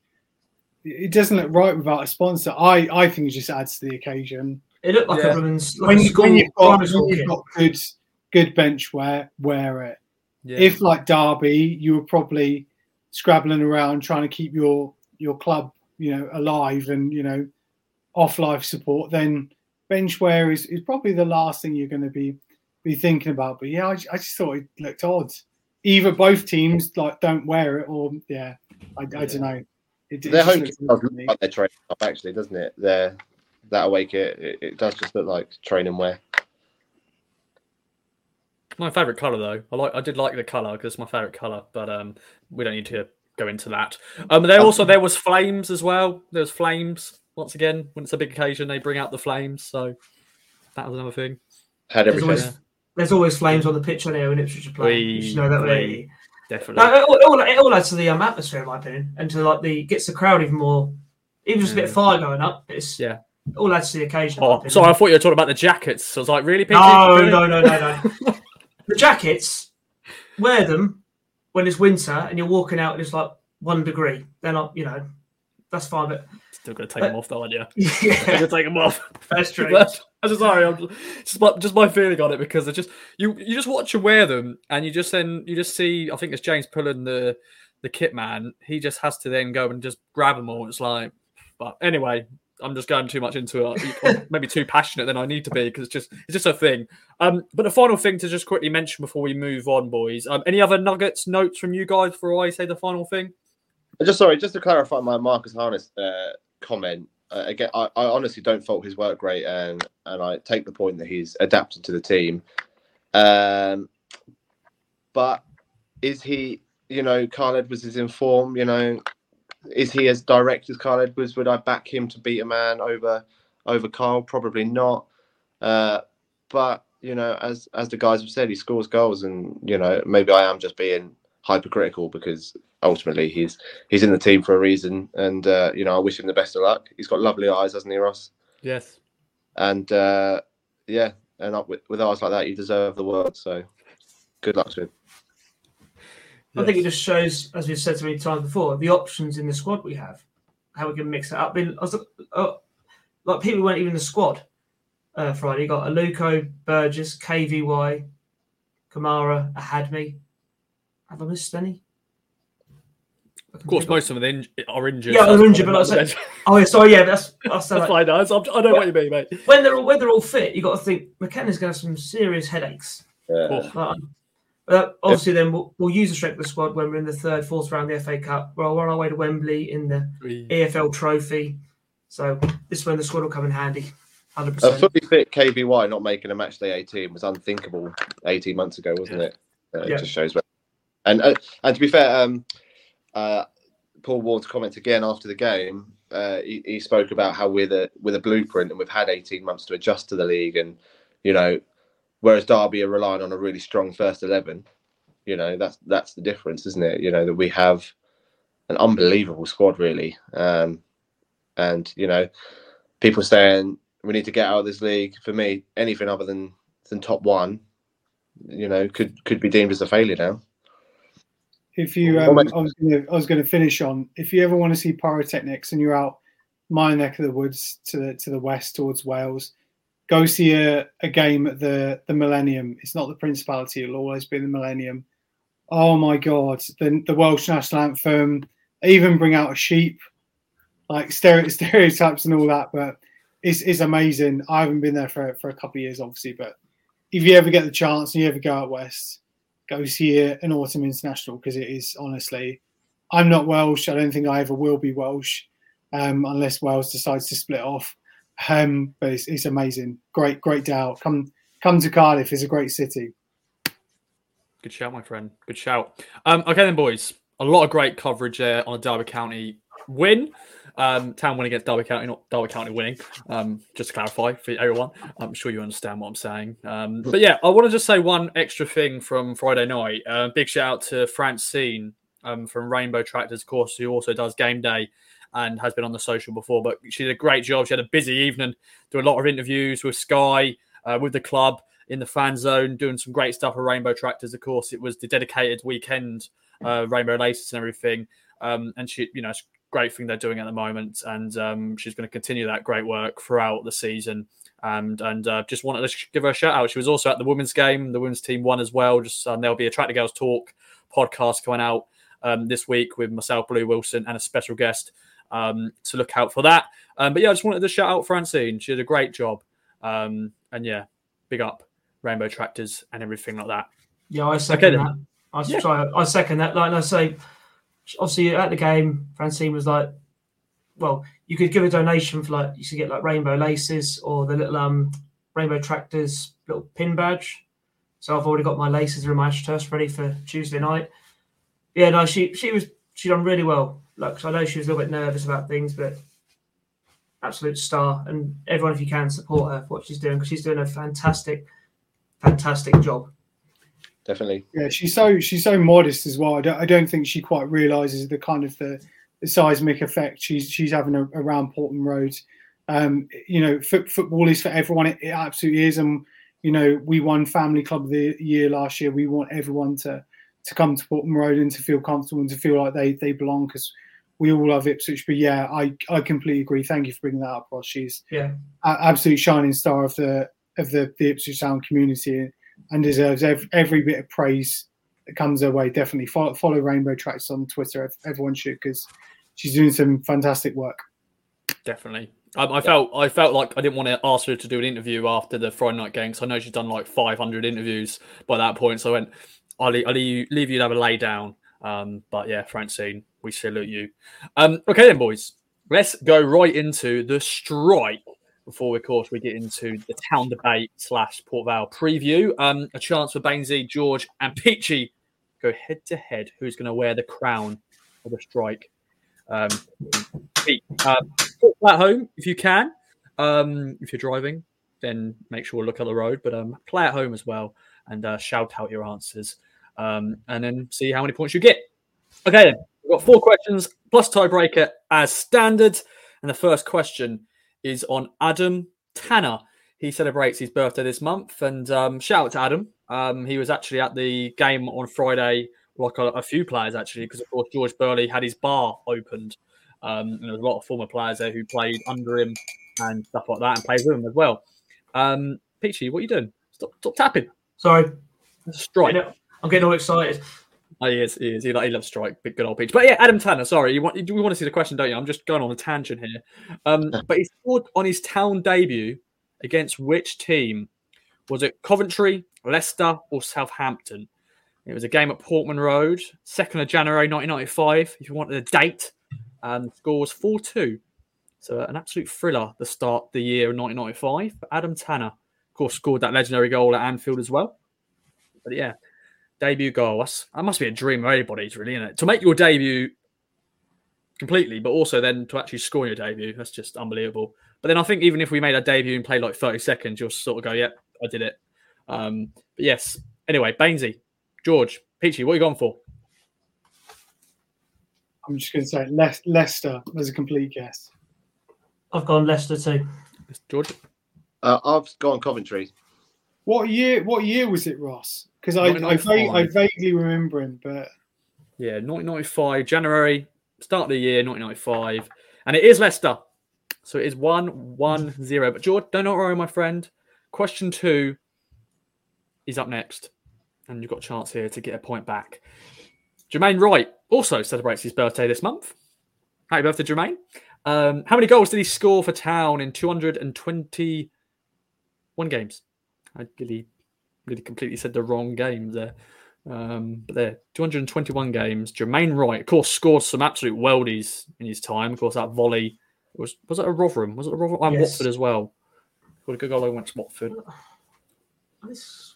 it doesn't look right without a sponsor. I I think it just adds to the occasion. It looked like yeah. a women's like when, you, when you've got, when you've got good good bench wear, wear it. Yeah. If like Derby, you were probably scrabbling around trying to keep your your club, you know, alive and you know, off life support, then bench wear is, is probably the last thing you're going to be be thinking about. But yeah, I, I just thought it looked odd. Either both teams like don't wear it, or yeah, I, I don't know. It, their home kit does look like their training stuff, actually, doesn't it? Their that away kit, it, it does just look like training wear. My favourite colour, though. I like. I did like the colour because it's my favourite colour, but um, we don't need to go into that. Um, there also there was flames as well. There was flames once again, when it's a big occasion, they bring out the flames. So that was another thing. Had everything. There's always, there's always flames on the pitch on air when Ipswich are playing. We, you know that way. Definitely. No, it, all, it all adds to the um, atmosphere, in my opinion, and to like the gets the crowd even more. Even just a bit of fire going up. It's yeah. It all adds to the occasion. Oh, sorry, I thought you were talking about the jackets. So I was like, really? No, no, no, no, no. the jackets, wear them when it's winter and you're walking out and it's like one degree. They're not, you know, that's fine. But still gonna take them off, though, aren't you? Yeah, gonna take them off. That's true. I'm just sorry. I'm just, my, just my feeling on it because it's just you. You just watch them wear them, and you just then you just see. I think it's James pulling the the kit man. He just has to then go and just grab them all. It's like, but anyway, I'm just going too much into it. maybe too passionate than I need to be because it's just it's just a thing. Um, but the final thing to just quickly mention before we move on, boys. Um, any other nuggets, notes from you guys before I say the final thing? Just sorry, just to clarify my Marcus Harness uh, comment. Uh, again, I, I, honestly don't fault his work rate, and and I take the point that he's adapted to the team. Um, but is he, you know, Kyle Edwards is in form. You know, is he as direct as Kyle Edwards? Would I back him to beat a man over over Kyle? Probably not. Uh, but you know, as as the guys have said, he scores goals, and you know, maybe I am just being hypercritical because ultimately he's he's in the team for a reason, and uh, you know I wish him the best of luck. He's got lovely eyes, hasn't he, Ross? Yes. And uh, yeah, and with, with eyes like that, you deserve the world. So good luck to him. I think it just shows, as we've said so many times before, the options in the squad we have, how we can mix it up. I, mean, I was, uh, like people weren't even in the squad uh, Friday. You got Aluko, Burgess, KVY, Kamara, Ahadme. Have I missed any? Of course, most of them are injured. Yeah, they're injured, but like I said, oh yeah, sorry, yeah, that's that's, that's fine. I, I know what you mean, mate. When they're all, when they're all fit, you got to think McKenna's going to have some serious headaches. Yeah. But, but obviously, yeah. then we'll, we'll, use the strength of the squad when we're in the third, fourth round of the FA Cup. We're on our way to Wembley in the oui. EFL Trophy, so this is when the squad will come in handy. 100%. A fully fit KVY not making a match day 18 was unthinkable 18 months ago, wasn't it? Uh, it just shows where and uh, and to be fair, um, uh, Paul Warne's comment again after the game, uh, he, he, spoke about how we're the with a blueprint and we've had 18 months to adjust to the league, and you know, whereas Derby are relying on a really strong first eleven, you know, that's that's the difference, isn't it? You know that we have an unbelievable squad, really, um, and you know, people saying we need to get out of this league. For me, anything other than than top one, you know, could could be deemed as a failure now. If you, um, I was going to, I was going to finish on. If you ever want to see pyrotechnics and you're out my neck of the woods to the to the west towards Wales, go see a, a game at the the Millennium. It's not the Principality; it'll always be the Millennium. Oh my God, the the Welsh national anthem. even bring out a sheep, like stereotypes and all that. But it's it's amazing. I haven't been there for for a couple of years, obviously, but if you ever get the chance and you ever go out west, go see an autumn international because it is honestly. I'm not Welsh. I don't think I ever will be Welsh, um, unless Wales decides to split off. Um, but it's, it's amazing. Great, great day out. Come, come to Cardiff. It's a great city. Good shout, my friend. Good shout. Um, okay, then, boys. A lot of great coverage there on a Derby County win. Um, town winning against Derby County, not Derby County winning. Um, just to clarify for everyone, I'm sure you understand what I'm saying. Um, but yeah, I want to just say one extra thing from Friday night. Uh, big shout out to Francine um, from Rainbow Tractors, of course, who also does game day and has been on the social before. But she did a great job. She had a busy evening, doing a lot of interviews with Sky, uh, with the club in the fan zone, doing some great stuff with Rainbow Tractors. Of course, it was the dedicated weekend, uh, Rainbow Laces and everything. Um, and she, you know, great thing they're doing at the moment, and um, she's going to continue that great work throughout the season. And and uh, just wanted to give her a shout out. She was also at the women's game. The women's team won as well. Just um, there'll be a Tractor Girls Talk podcast coming out um, this week with myself, Blue Wilson, and a special guest. Um, so look out for that. Um, but yeah, I just wanted to shout out Francine. She did a great job. Um, and yeah, big up Rainbow Tractors and everything like that. Yeah, I second okay, that. I, yeah. sorry, I second that. Like I say, obviously at the game, Francine was like, well, you could give a donation for like you should get like rainbow laces or the little um rainbow tractors little pin badge. So I've already got my laces and my ashtray ready for Tuesday night. Yeah, no, she she was she done really well. Like I know she was a little bit nervous about things, but absolute star. And everyone, if you can, support her for what she's doing because she's doing a fantastic, fantastic job definitely. Yeah, she's so she's so modest as well. I don't, I don't think she quite realizes the kind of the, the seismic effect she's she's having around Portman Road. Um, you know, f- football is for everyone. It, it, absolutely is, and you know, we won Family Club of the Year last year. We want everyone to to come to Portman Road and to feel comfortable and to feel like they they belong because we all love Ipswich. But yeah, I I completely agree. Thank you for bringing that up, Ross. She's yeah, absolute shining star of the of the, the Ipswich Town community and deserves every, every bit of praise that comes her way. Definitely follow, follow Rainbow Tractors on Twitter. Everyone should because she's doing some fantastic work. Definitely. Um, I felt I felt like I didn't want to ask her to do an interview after the Friday night game because I know she's done like 500 interviews by that point. So I went, I'll, leave, I'll leave, leave you to have a lay down. Um, but yeah, Francine, we salute you. Um, okay then, boys, let's go right into the strike before, of course, we get into the town debate slash Port Vale preview. Um, a chance for Bainsy, George, and Peachy go head to head. Who's going to wear the crown of the strike? Um, Pete, uh, at home if you can. Um, if you're driving, then make sure look at the road, but um, play at home as well and uh, shout out your answers, um, and then see how many points you get. Okay, then we've got four questions plus tiebreaker as standard, and the first question is on Adam Tanner. He celebrates his birthday this month, and um, shout out to Adam. Um, he was actually at the game on Friday, like a, a few players actually, because of course George Burley had his bar opened, um, and there was a lot of former players there who played under him and stuff like that, and played with him as well. Um, Peachy, what are you doing? Stop, stop tapping. Sorry, strike. I'm getting all excited. Oh, he is. He is. He, like, he loves strike. Big good old peach. But yeah, Adam Tanner. Sorry, you want we want to see the question, don't you? I'm just going on a tangent here. Um, but he scored on his town debut against which team? Was it Coventry, Leicester, or Southampton? It was a game at Portman Road, second of January 1995. If you wanted a date, and score was four two. So an absolute thriller. The start the year in 1995. But Adam Tanner, of course, scored that legendary goal at Anfield as well. But yeah, debut goal. That's, that must be a dream of anybody's, really, isn't it? To make your debut completely, but also then to actually score your debut, that's just unbelievable. But then I think even if we made our debut and played like 30 seconds, you'll sort of go, yep, I did it. Um, but yes, anyway, Bainsy, George, Peachy, what are you going for? I'm just going to say Le- Leicester as a complete guess. I've gone Leicester too. George? Uh, I've gone Coventry. What year? What year was it, Ross? Because I, I, I, vaguely remember him, but Yeah, 1995, January, start of the year, 1995. And it is Leicester. So it is 1 1 0. But George, don't worry, my friend. Question two is up next. And you've got a chance here to get a point back. Jermaine Wright also celebrates his birthday this month. Happy birthday, Jermaine. Um, how many goals did he score for Town in 221 games? I really, really completely said the wrong game there. Um, but there, 221 games. Jermaine Wright, of course, scored some absolute weldies in his time. Of course, that volley was was it a Rotherham? Was it a Rotherham? And Yes. Watford as well. Got a good goal against Watford. This-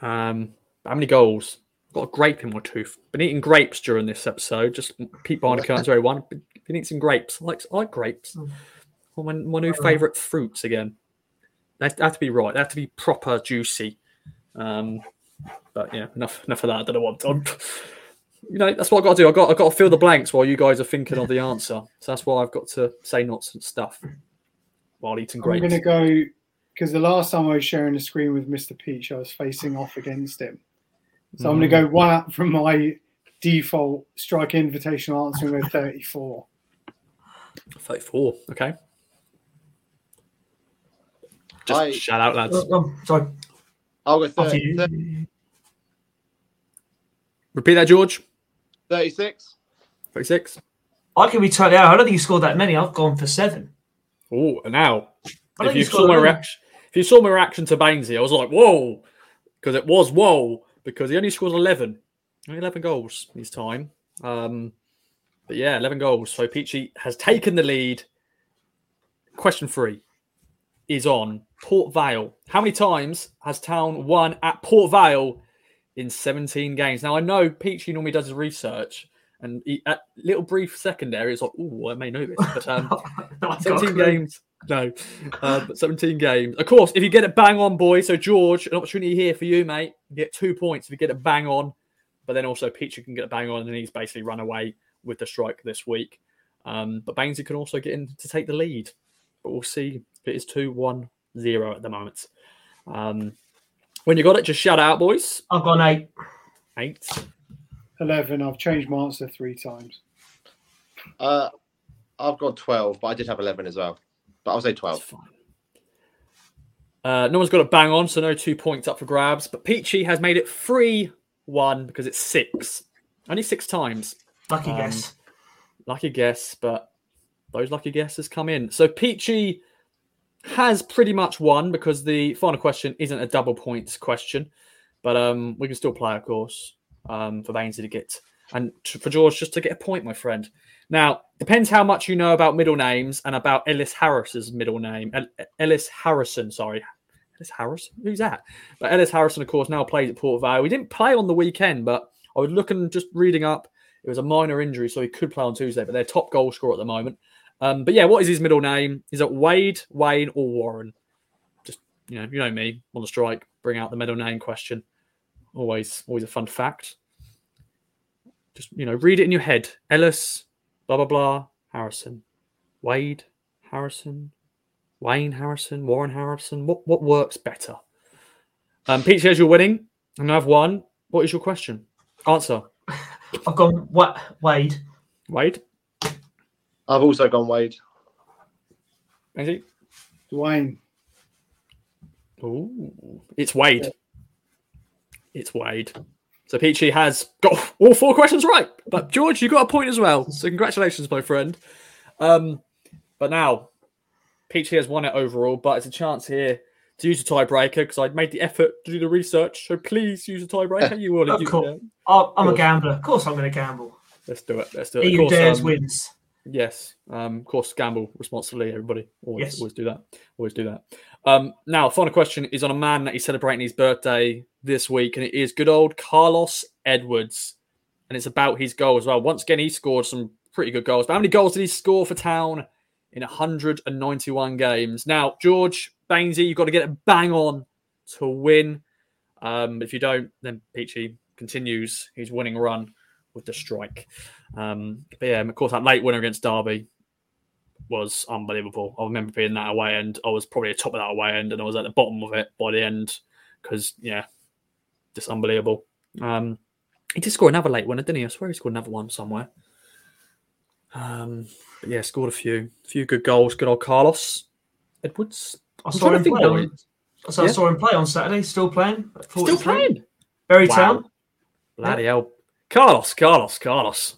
Um, how many goals? Got a grape in my tooth. Been eating grapes during this episode. Just peep behind the curtains, everyone. Been eating some grapes. I like, I like grapes. Mm. One of my, my new Oh. favourite fruits again. They have, to be right. They have to be proper juicy. Um, but yeah, enough enough of that. I don't know what I'm. You know, that's what I've got to do. I've got, I've got to fill the blanks while you guys are thinking of the answer. So that's why I've got to say nonsense stuff while eating grapes. I'm going to go because the last time I was sharing the screen with Mr. Peach, I was facing off against him. So I'm going to go one up from my default strike invitational answer and go 34. 34. Okay. Just I- shout out, lads. Oh, oh, sorry. I'll go After 30. Repeat that, George. 36. 36. I can be totally out. I don't think you scored that many. I've gone for seven. Oh, and now, if you you saw my reaction, if you saw my reaction to Bainsy, I was like, whoa, because it was whoa, because he only scored 11, only 11 goals in his time. Um, but yeah, 11 goals. So Peachy has taken the lead. Question three is on Port Vale. How many times has Town won at Port Vale in 17 games? Now, I know Peachy normally does his research, and he, at little brief secondary, it's like, oh, I may know this, but um, No, I've got a 17 games. No, uh, but 17 games. Of course, if you get it bang on, boy. So, George, an opportunity here for you, mate. You get two points if you get it bang on. But then also, Peachy can get a bang on, and he's basically run away with the strike this week. Um, but Bainsy can also get in to take the lead. But we'll see if it is 2 1 0 at the moment. Um, when you got it, just shout out, boys. I've gone eight. Eight. 11. I've changed my answer three times. Uh, I've got 12, but I did have 11 as well. But I'll say 12. Uh, no one's got a bang on, so no two points up for grabs. But Peachy has made it 3 1 because it's six. Only six times. Lucky Um, guess. Lucky guess, but those lucky guesses come in. So Peachy has pretty much won because the final question isn't a double points question. But um, we can still play, of course, um, for Bainsy to get and for George just to get a point, my friend. Now, depends how much you know about middle names and about Ellis Harris's middle name. El- Ellis Harrison, sorry. Ellis Harrison? Who's that? But Ellis Harrison, of course, now plays at Port Vale. He didn't play on the weekend, but I was looking, just reading up. It was a minor injury, so he could play on Tuesday, but they're top goal scorer at the moment. Um, but yeah, what is his middle name? Is it Wade, Wayne, or Warren? Just, you know, you know me, on the strike, bring out the middle name question. Always, always a fun fact. Just, you know, read it in your head. Ellis, blah, blah, blah, Harrison. Wade, Harrison, Wayne Harrison, Warren Harrison. What what works better? Um, Pete says you're winning, and I've won. What is your question? Answer. I've gone what Wade. Wade. I've also gone Wade. Ainsley? Dwayne. Ooh, it's Wade. It's Wade. So Peachy has got all four questions right. But George, you got a point as well. So congratulations, my friend. Um, but now Peachy has won it overall, but it's a chance here to use a tiebreaker because I made the effort to do the research. So please use a tiebreaker. You will. Of you, course. yeah. Oh, I'm a gambler. Of course, I'm going to gamble. Let's do it. Let's do it. Of who course, dares um, wins. Yes, um, of course, gamble responsibly. Everybody always, Yes. always do that. Always do that. Um, now, final question is on a man that is celebrating his birthday this week, and it is good old Carlos Edwards, and it's about his goal as well. Once again, he scored some pretty good goals. But how many goals did he score for Town in 191 games? Now, George Bainsy, you've got to get it bang on to win. Um, if you don't, then Peachy continues his winning run with the strike. Um, but yeah, of course, that late winner against Derby was unbelievable. I remember being that away end. I was probably at the top of that away end, and I was at the bottom of it by the end because yeah, just unbelievable. Um, He did score another late winner, didn't he? I swear he scored another one somewhere. Um, but yeah, scored a few, few good goals. Good old Carlos Edwards. I saw him think play. On, I Yeah. saw him play on Saturday. Still playing. Still playing. Very Wow. town. Bloody hell. Carlos, Carlos, Carlos.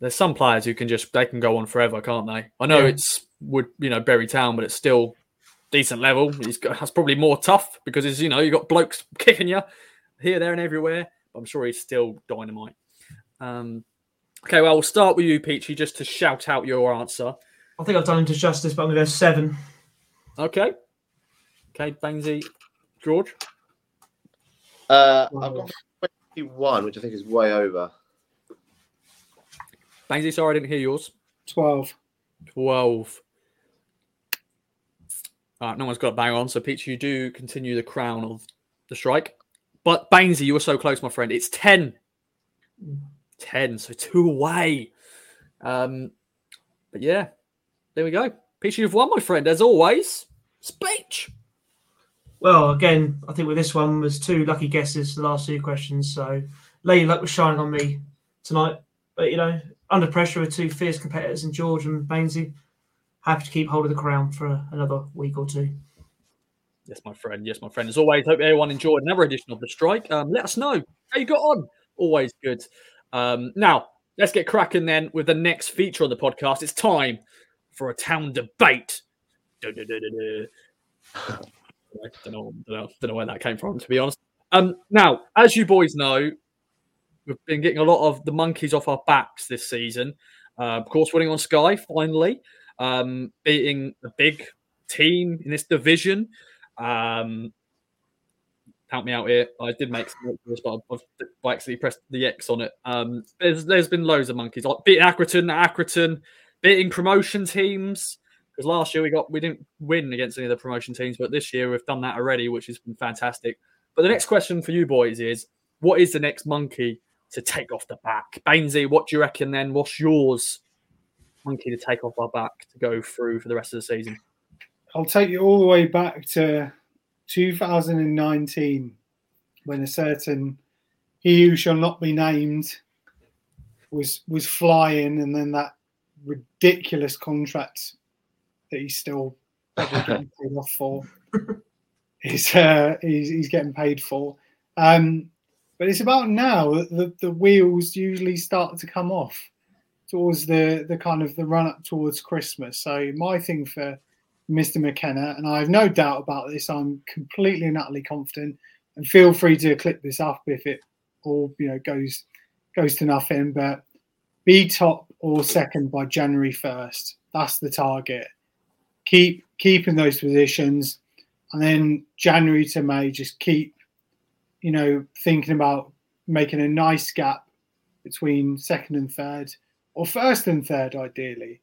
There's some players who can just they can go on forever, can't they? I know Yeah. it's would you know Bury Town, but it's still decent level. He's got that's probably more tough because it's you know you got blokes kicking you here, there, and everywhere. But I'm sure he's still dynamite. Um, okay, well we'll start with you, Peachy, just to shout out your answer. I think I've done him to justice, but I'm going to go seven. Okay. Okay, Bainsy, George. Uh, I've got 21, which I think is way over. Bainsy, sorry I didn't hear yours. 12. 12. All right, no one's got a bang on. So, Peach, you do continue the crown of the strike. But, Bainsy, you were so close, my friend. It's 10. 10, so two away. Um, but yeah, there we go. Peach, you've won, my friend, as always. Speech. Well, again, I think with this one was two lucky guesses the last two questions. So Lady Luck was shining on me tonight. But you know, under pressure with two fierce competitors in George and Bainsy, happy to keep hold of the crown for another week or two. Yes, my friend. Yes, my friend. As always, hope everyone enjoyed another edition of The Strike. Um, let us know how you got on. Always good. Um, now, let's get cracking then with the next feature on the podcast. It's time for a town debate. I don't know, don't, know, don't know where that came from, to be honest. Um, now, as you boys know, we've been getting a lot of the monkeys off our backs this season. Uh, of course, winning on Sky finally, um, beating a big team in this division. Um, help me out here. I did make some notes but I've, I pressed the X on it. Um, there's there's been loads of monkeys, like beating Accrington, Accrington, beating promotion teams. Because last year we got we didn't win against any of the promotion teams, but this year we've done that already, which has been fantastic. But the next question for you boys is: What is the next monkey to take off the back? Bainsy, what do you reckon? Then what's yours? Monkey to take off our back to go through for the rest of the season. I'll take you all the way back to 2019 when a certain he who shall not be named was was flying and then that ridiculous contract that he's still probably getting paid off for is uh, he's, he's getting paid for um, but it's about now that the, the wheels usually start to come off towards the the kind of the run up towards christmas so my thing for Mr. McKenna, and I have no doubt about this. I'm completely and utterly confident. And feel free to clip this up if it all you know goes goes to nothing. But be top or second by January first. That's the target. Keep keeping those positions, and then January to May, just keep you know thinking about making a nice gap between second and third, or first and third, ideally.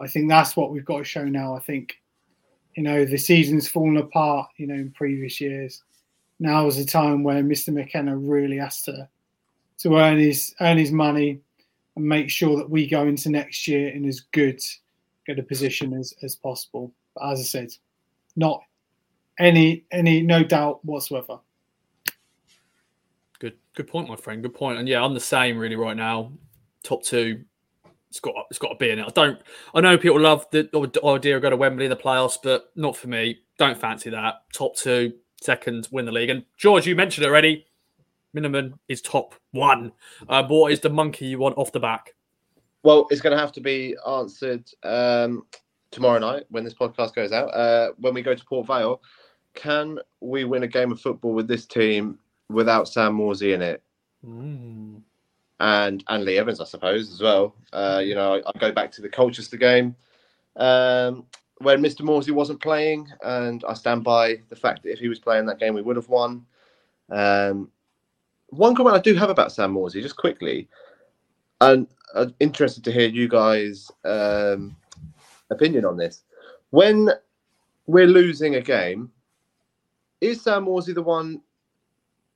I think that's what we've got to show now. I think you know the season's fallen apart you know in previous years now is the time where mr mckenna really has to to earn his earn his money and make sure that we go into next year in as good good a position as, as possible but as i said not any any no doubt whatsoever Good, good point, my friend. Good point. And yeah, I'm the same really right now. Top two, it's got it's got to be in it. I don't. I know people love the idea of going to Wembley in the playoffs, but not for me. Don't fancy that. Top two, second, win the league. And George, you mentioned it already. Minimum is top one. Uh, what is the monkey you want off the back? Well, it's going to have to be answered um, tomorrow night when this podcast goes out. Uh, when we go to Port Vale, can we win a game of football with this team without Sam Morsy in it? Mm. and and Lee Evans, I suppose, as well. Uh, you know, I, I go back to the Colchester game um, when Mr. Morsy wasn't playing, and I stand by the fact that if he was playing that game, we would have won. Um, one comment I do have about Sam Morsy, just quickly, and I'm interested to hear you guys' um, opinion on this. When we're losing a game, is Sam Morsy the one?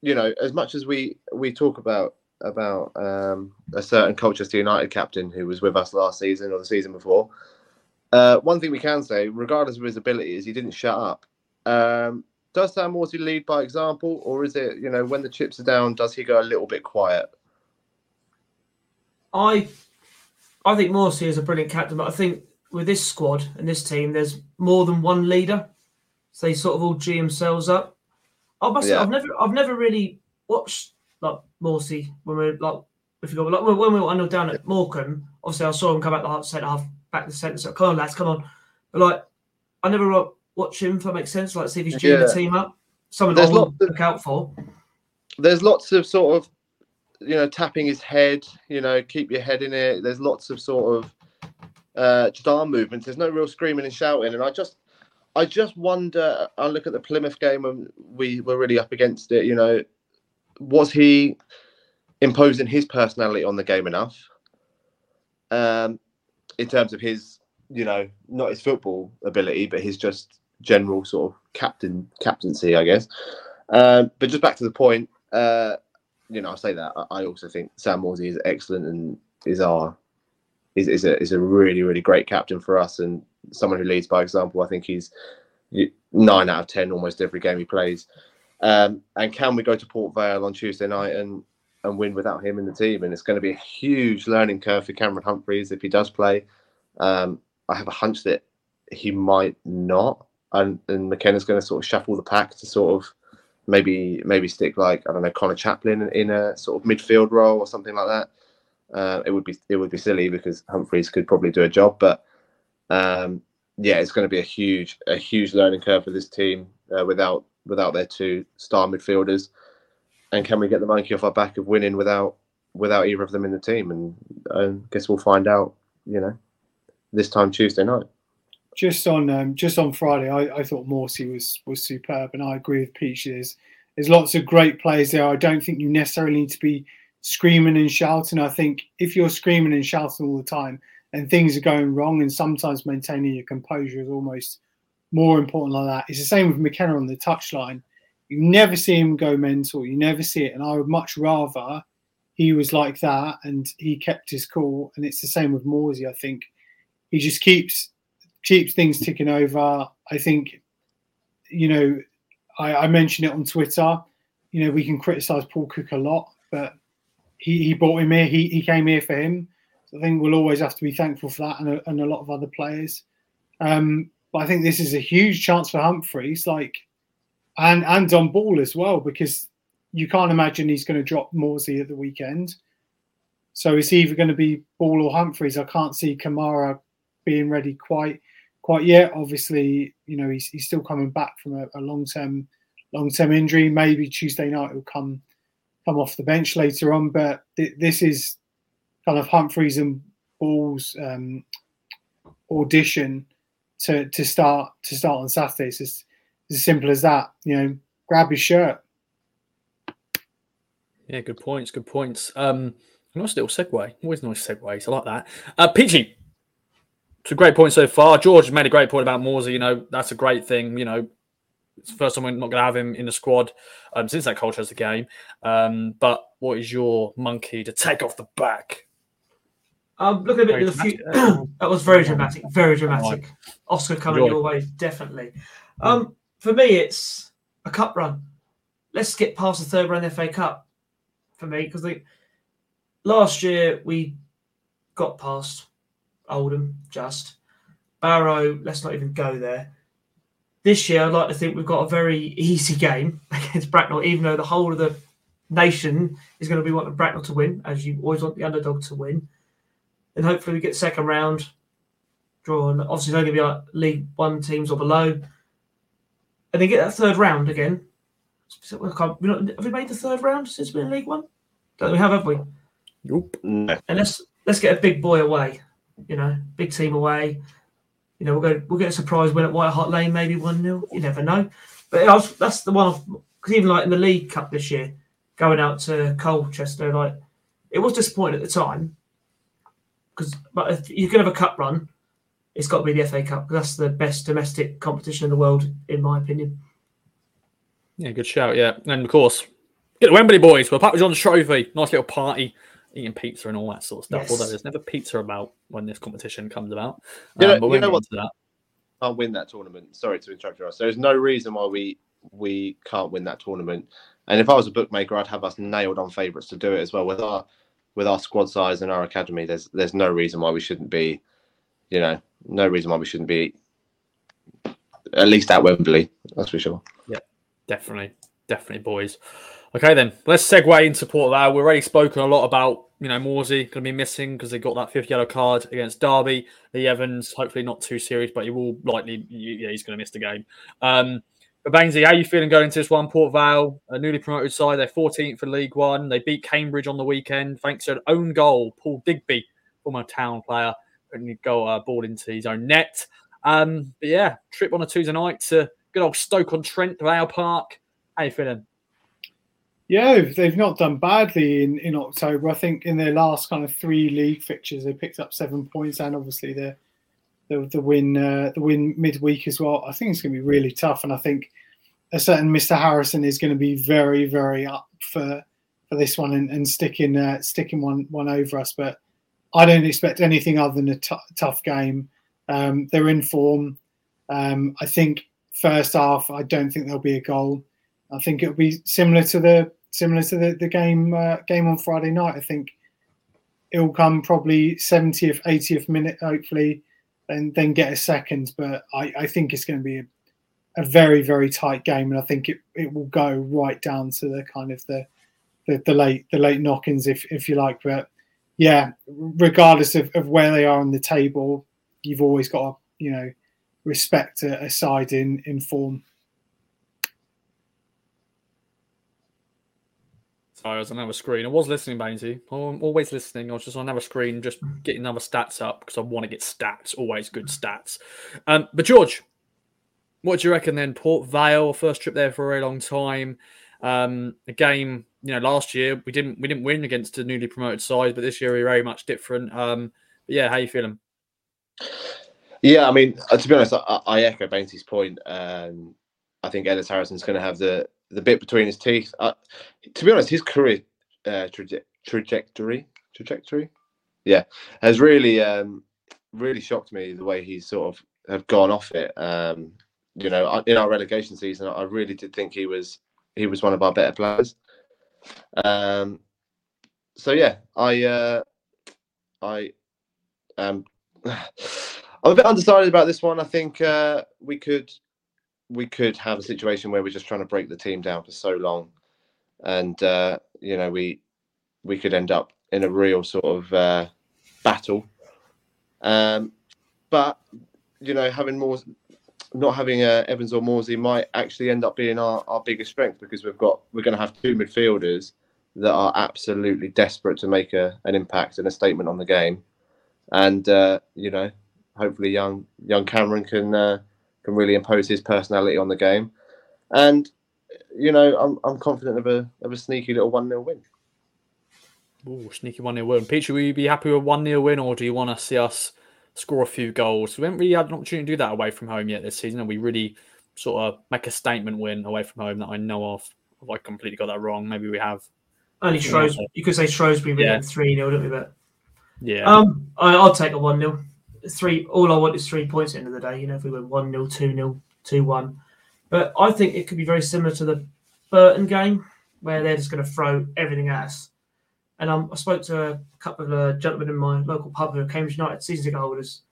You know, as much as we we talk about about um, a certain Colchester United captain who was with us last season or the season before. Uh, one thing we can say, regardless of his abilities, he didn't shut up. Um, does Sam Morsy lead by example, or is it you know when the chips are down, does he go a little bit quiet? I I think Morsy is a brilliant captain, but I think with this squad and this team, there's more than one leader. So they sort of all G themselves up. Oh, I must say I've never I've never really watched like Morsy when we are like if you go like when when we were under down at Morecambe, obviously I saw him come out the half centre half back to the centre. So come on, lads, come on. But like I never watch him if that makes sense. Like see if he's G'ing Yeah. the team up. Someone There's I lots of- look out for. There's lots of sort of you know tapping his head, you know, keep your head in it. There's lots of sort of uh, just arm movements. There's no real screaming and shouting, and I just. I just wonder. I look at the Plymouth game and we were really up against it. You know, was he imposing his personality on the game enough? Um, in terms of his, you know, not his football ability, but his just general sort of captain captaincy, I guess. Um, but just back to the point, uh, you know, I say that I, also think Sam Morsy is excellent and is our is, is a is a really really great captain for us and someone who leads by example. I think he's nine out of ten almost every game he plays. Um, and can we go to Port Vale on Tuesday night and and win without him in the team? And it's going to be a huge learning curve for Cameron Humphreys if he does play. Um, I have a hunch that he might not, and and McKenna's going to sort of shuffle the pack to sort of maybe maybe stick like I don't know Conor Chaplin in, a sort of midfield role or something like that. Uh, it would be it would be silly because Humphreys could probably do a job, but um, yeah, it's going to be a huge a huge learning curve for this team uh, without without their two star midfielders. And can we get the monkey off our back of winning without without either of them in the team? And I guess we'll find out. You know, this time Tuesday night. Just on um, just on Friday, I, I thought Morsy was was superb, and I agree with Peach. There's there's lots of great players there. I don't think you necessarily need to be screaming and shouting. I think if you're screaming and shouting all the time and things are going wrong, and sometimes maintaining your composure is almost more important like that. It's the same with McKenna on the touchline. You never see him go mental. You never see it, and I would much rather he was like that and he kept his cool. And it's the same with Morsy. I think he just keeps keeps things ticking over. I think, you know, I, I mentioned it on Twitter. You know, we can criticize Paul Cook a lot, but he, he brought him here. He, he came here for him. So I think we'll always have to be thankful for that and a, and a lot of other players. Um, but I think this is a huge chance for Humphreys, like, and and on ball as well, because you can't imagine he's going to drop Morsy at the weekend. So it's either going to be Ball or Humphreys. I can't see Kamara being ready quite quite yet. Obviously, you know he's, he's still coming back from a, a long term long term injury. Maybe Tuesday night he'll come come off the bench later on. But th- this is kind of Humphreys and Ball's um, audition to to start to start on Saturday. It's as, it's as simple as that. You know, grab his shirt. Yeah, good points. Good points. Um, nice little segue. Always nice segues. I like that. Uh, Peachy, it's a great point so far. George made a great point about Morsy. You know, that's a great thing. You know, it's the first time we're not going to have him in the squad um, since that culture has the game. Um, but what is your monkey to take off the back? Um, looking a bit to the future. that was very dramatic. Very dramatic. Oscar coming your way, definitely. Um, for me, it's a cup run. Let's get past the third round FA Cup. For me, because last year we got past Oldham just Barrow. Let's not even go there. This year, I'd like to think we've got a very easy game against Bracknell, even though the whole of the nation is going to be wanting Bracknell to win, as you always want the underdog to win. And hopefully we get second round draw. And obviously, it's only be like League One teams or below. And then get that third round again. So we can't- we not- Have we made the third round since we're in League One? Don't we have, have we? Nope. No. And let's let's get a big boy away. You know, big team away. You know, we'll go we'll get a surprise win at White Hart Lane, maybe one 0 You never know. But was, that's the one because even like in the League Cup this year, going out to Colchester, like it was disappointing at the time. Because but if you can have a cup run, it's got to be the FA Cup. That's the best domestic competition in the world, in my opinion. Yeah, good shout. Yeah, and of course, get the Wembley boys for Papa John's Trophy. Nice little party, eating pizza and all that sort of stuff. Yes. Although there's never pizza about when this competition comes about. You know- Um, but you we'll know what- that. Can't win that tournament. Sorry to interrupt you. Ross. There's no reason why we we can't win that tournament. And if I was a bookmaker, I'd have us nailed on favourites to do it as well with our with our squad size and our academy. There's there's no reason why we shouldn't be, you know, no reason why we shouldn't be at least at Wembley. That's for sure. Yeah, definitely, definitely, boys. Okay, then let's segue into Port Vale. We've already spoken a lot about you know Morsy going to be missing because they got that fifth yellow card against Derby. The Evans, hopefully not too serious, but he will likely yeah he's going to miss the game. Um, but Bainsy, how are you feeling going into this one? Port Vale, a newly promoted side, they're 14th for League One. They beat Cambridge on the weekend thanks to an own goal. Paul Digby, former town player, putting a goal uh, ball into his own net. Um, but yeah, trip on a Tuesday night to good old Stoke on Trent, Vale Park. How are you feeling? Yeah, they've not done badly in, in October. I think in their last kind of three league fixtures, they picked up seven points, and obviously the the, the win uh, the win midweek as well. I think it's going to be really tough, and I think a certain Mr. Harrison is going to be very very up for for this one and, and sticking uh, sticking one one over us. But I don't expect anything other than a t- tough game. Um, they're in form. Um, I think first half, I don't think there'll be a goal. I think it'll be similar to the similar to the, the game uh, game on Friday night. I think it'll come probably 70th, 80th minute, hopefully, and then get a second. But I, I think it's going to be a, a, very, very tight game, and I think it, it will go right down to the kind of the the, the late the late knock-ins, if if you like. But yeah, regardless of, of where they are on the table, you've always got to you know respect a, a side in in form. I was on another screen. I was listening, Bainsy. I'm always listening. I was just on another screen, just getting other stats up because I want to get stats. Always good stats. Um, but George, what do you reckon then? Port Vale, first trip there for a very long time. Um, a game, you know, last year we didn't we didn't win against a newly promoted side, but this year we're very much different. Um, but yeah, how you feeling? Yeah, I mean, uh, to be honest, I, I echo Bainsy's point. Um, I think Ellis Harrison's going to have the the bit between his teeth. Uh, to be honest, his career uh, traje- trajectory, trajectory, yeah, has really, um, really shocked me the way he's sort of have gone off it. Um, you know, in our relegation season, I really did think he was he was one of our better players. Um, so yeah, I uh, I um, I'm a bit undecided about this one. I think uh, we could we could have a situation where we're just trying to break the team down for so long, and uh, you know we we could end up in a real sort of uh, battle. Um, but you know, having more, not having uh, Evans or Morsy might actually end up being our, our biggest strength because we've got we're going to have two midfielders that are absolutely desperate to make a, an impact and a statement on the game, and uh, you know, hopefully young young Cameron can uh, can really impose his personality on the game. And you know, I'm I'm confident of a of a sneaky little one 0 win. Oh, sneaky one 0 win. Peter, will you be happy with one 0 win, or do you want to see us score a few goals? We haven't really had an opportunity to do that away from home yet this season, and we really sort of make a statement win away from home that I know of. Have I completely got that wrong? Maybe we have. Only Shrewsbury. You could say Shrewsbury yeah. three 0 don't we? But yeah, um, I, I'll take a one 0 three. All I want is three points at the end of the day. You know, if we went one 0 two 0 two one. But I think it could be very similar to the Burton game, where they're just going to throw everything at us. And um, I spoke to a couple of uh, gentlemen in my local pub who are Cambridge United season ticket holders,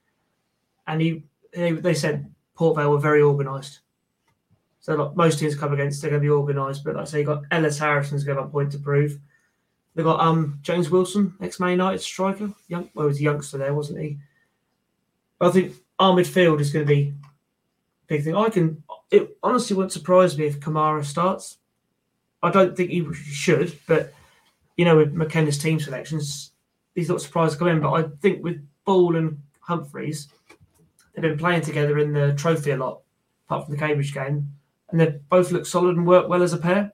and he they, they said Port Vale were very organised. So like most teams come against, they're going to be organised. But like I say, you got Ellis Harrison's have a point to prove. They've got um James Wilson, ex Man United striker. Young, well, he was a youngster there, wasn't he? I think our midfield is going to be a big thing. I can. It honestly wouldn't surprise me if Kamara starts. I don't think he should, but you know, with McKenna's team selections, he's not surprised to come in. But I think with Ball and Humphreys, they've been playing together in the trophy a lot, apart from the Cambridge game, and they both look solid and work well as a pair.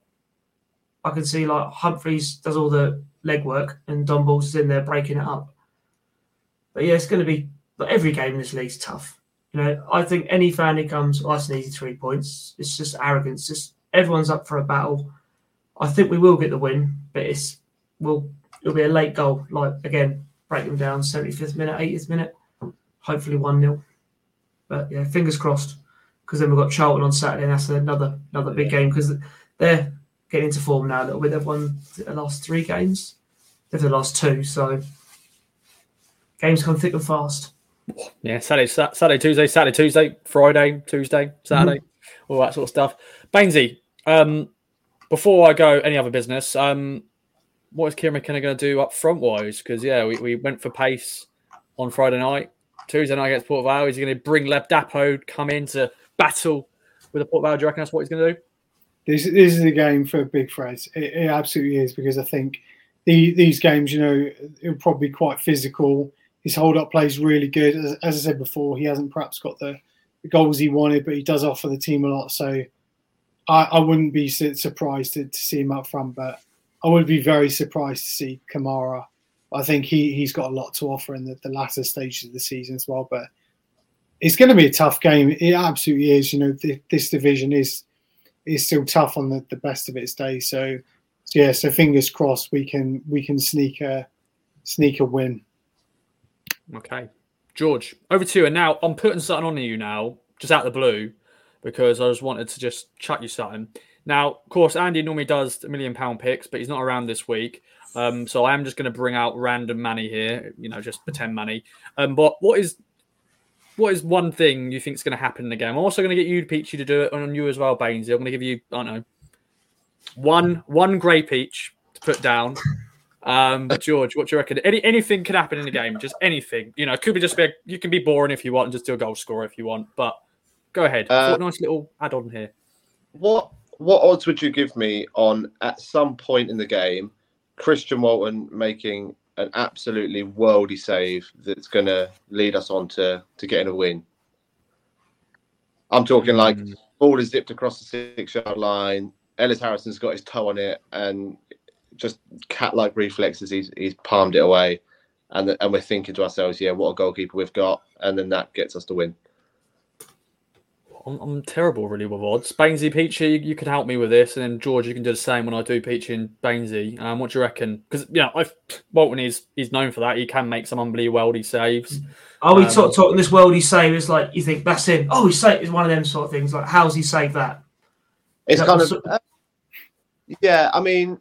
I can see like Humphreys does all the legwork and Dom Ball's is in there breaking it up. But yeah, it's going to be but every game in this league is tough. You know, I think any fan who comes, oh, that's an easy three points. It's just arrogance. Just everyone's up for a battle. I think we will get the win, but it's will it'll be a late goal. Like again, break them down, 75th minute, 80th minute. Hopefully one 0 But yeah, fingers crossed. because then we've got Charlton on Saturday, and that's another another big game because they're getting into form now a little bit. They've won the last three games, they've the last two, so games come thick and fast. Yeah, Saturday, Saturday, Tuesday, Saturday, Tuesday, Friday, Tuesday, Saturday, all that sort of stuff. Bainsy, um, before I go any other business, um, what is Kieran McKenna going to do up front wise? Because yeah, we, we went for pace on Friday night. Tuesday night against Port Vale. Is he going to bring Ladapo come in to battle with the Port Vale? Do you reckon that's what he's going to do? This, this is a game for Big Fred. It, it absolutely is because I think the, these games, you know, it'll probably be quite physical. His hold up play is really good. As, as I said before, he hasn't perhaps got the, the, goals he wanted, but he does offer the team a lot. So I, I wouldn't be surprised to, to see him up front, but I would be very surprised to see Kamara I think he he's got a lot to offer in the, the latter stages of the season as well. But it's going to be a tough game. It absolutely is. You know, th- this division is is still tough on the, the best of its day. So, so yeah, so fingers crossed we can we can sneak a sneak a win. Okay, George, over to you. And now I'm putting something on you now, just out of the blue, because I just wanted to just chat you something. Now, of course, Andy normally does a million pound picks, but he's not around this week. Um, so I am just going to bring out random money here, you know, just pretend money. Um, but what is what is one thing you think is going to happen in the game? I'm also going to get you, Peachy, to do it on you as well, Bainsy. I'm going to give you, I don't know, one one grey peach to put down. Um, George, what do you reckon? Any anything can happen in the game, just anything. You know, it could be just be a, you can be boring if you want and just do a goal score if you want. But go ahead. Uh, nice little add on here. What what odds would you give me on at some point in the game Christian Walton making an absolutely worldy save that's going to lead us on to, to getting a win. I'm talking like mm. ball is zipped across the six yard line. Ellis Harrison's got his toe on it and just cat like reflexes, he's, he's palmed it away. And, and we're thinking to ourselves, yeah, what a goalkeeper we've got. And then that gets us to win. I'm, I'm terrible really with odds. Bainsy, Peachy, you, you, can help me with this, and then George, you can do the same when I do Peachy and Bainsy. Um, what do you reckon? Because you know, I've, Walton is he's known for that. He can make some unbelievable worldy saves. Are we um, talk, talking this worldy save? Is like you think that's him? Oh, he saved is one of them sort of things. Like how's he saved that? It's kind of uh, yeah. I mean,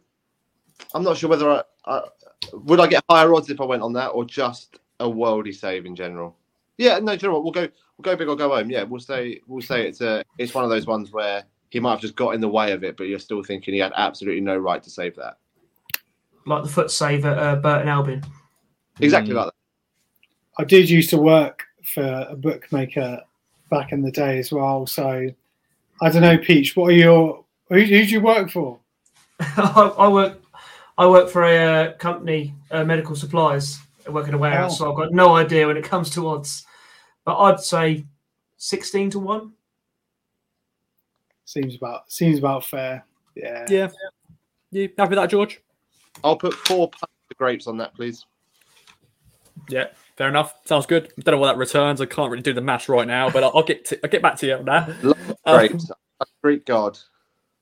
I'm not sure whether I, I would I get higher odds if I went on that or just a worldy save in general. Yeah, no, do you know what? We'll go we'll go big or go home. Yeah, we'll say we'll say it's a it's one of those ones where he might have just got in the way of it, but you're still thinking he had absolutely no right to save that. Like the foot save at uh, Burton Albion. Exactly mm. like that. I did used to work for a bookmaker back in the day as well. So I don't know, Peach. What are your who, who do you work for? I, work I work for a uh, company, uh, medical supplies. I work in a warehouse, oh. so I've got no idea when it comes to odds but I'd say sixteen to one. Seems about seems about fair. Yeah. Yeah. You happy with that, George? I'll put four pints of grapes on that, please. Yeah, fair enough. Sounds good. I don't know what that returns. I can't really do the math right now, but I'll, I'll get to, I'll get back to you on that. grapes, um, great God.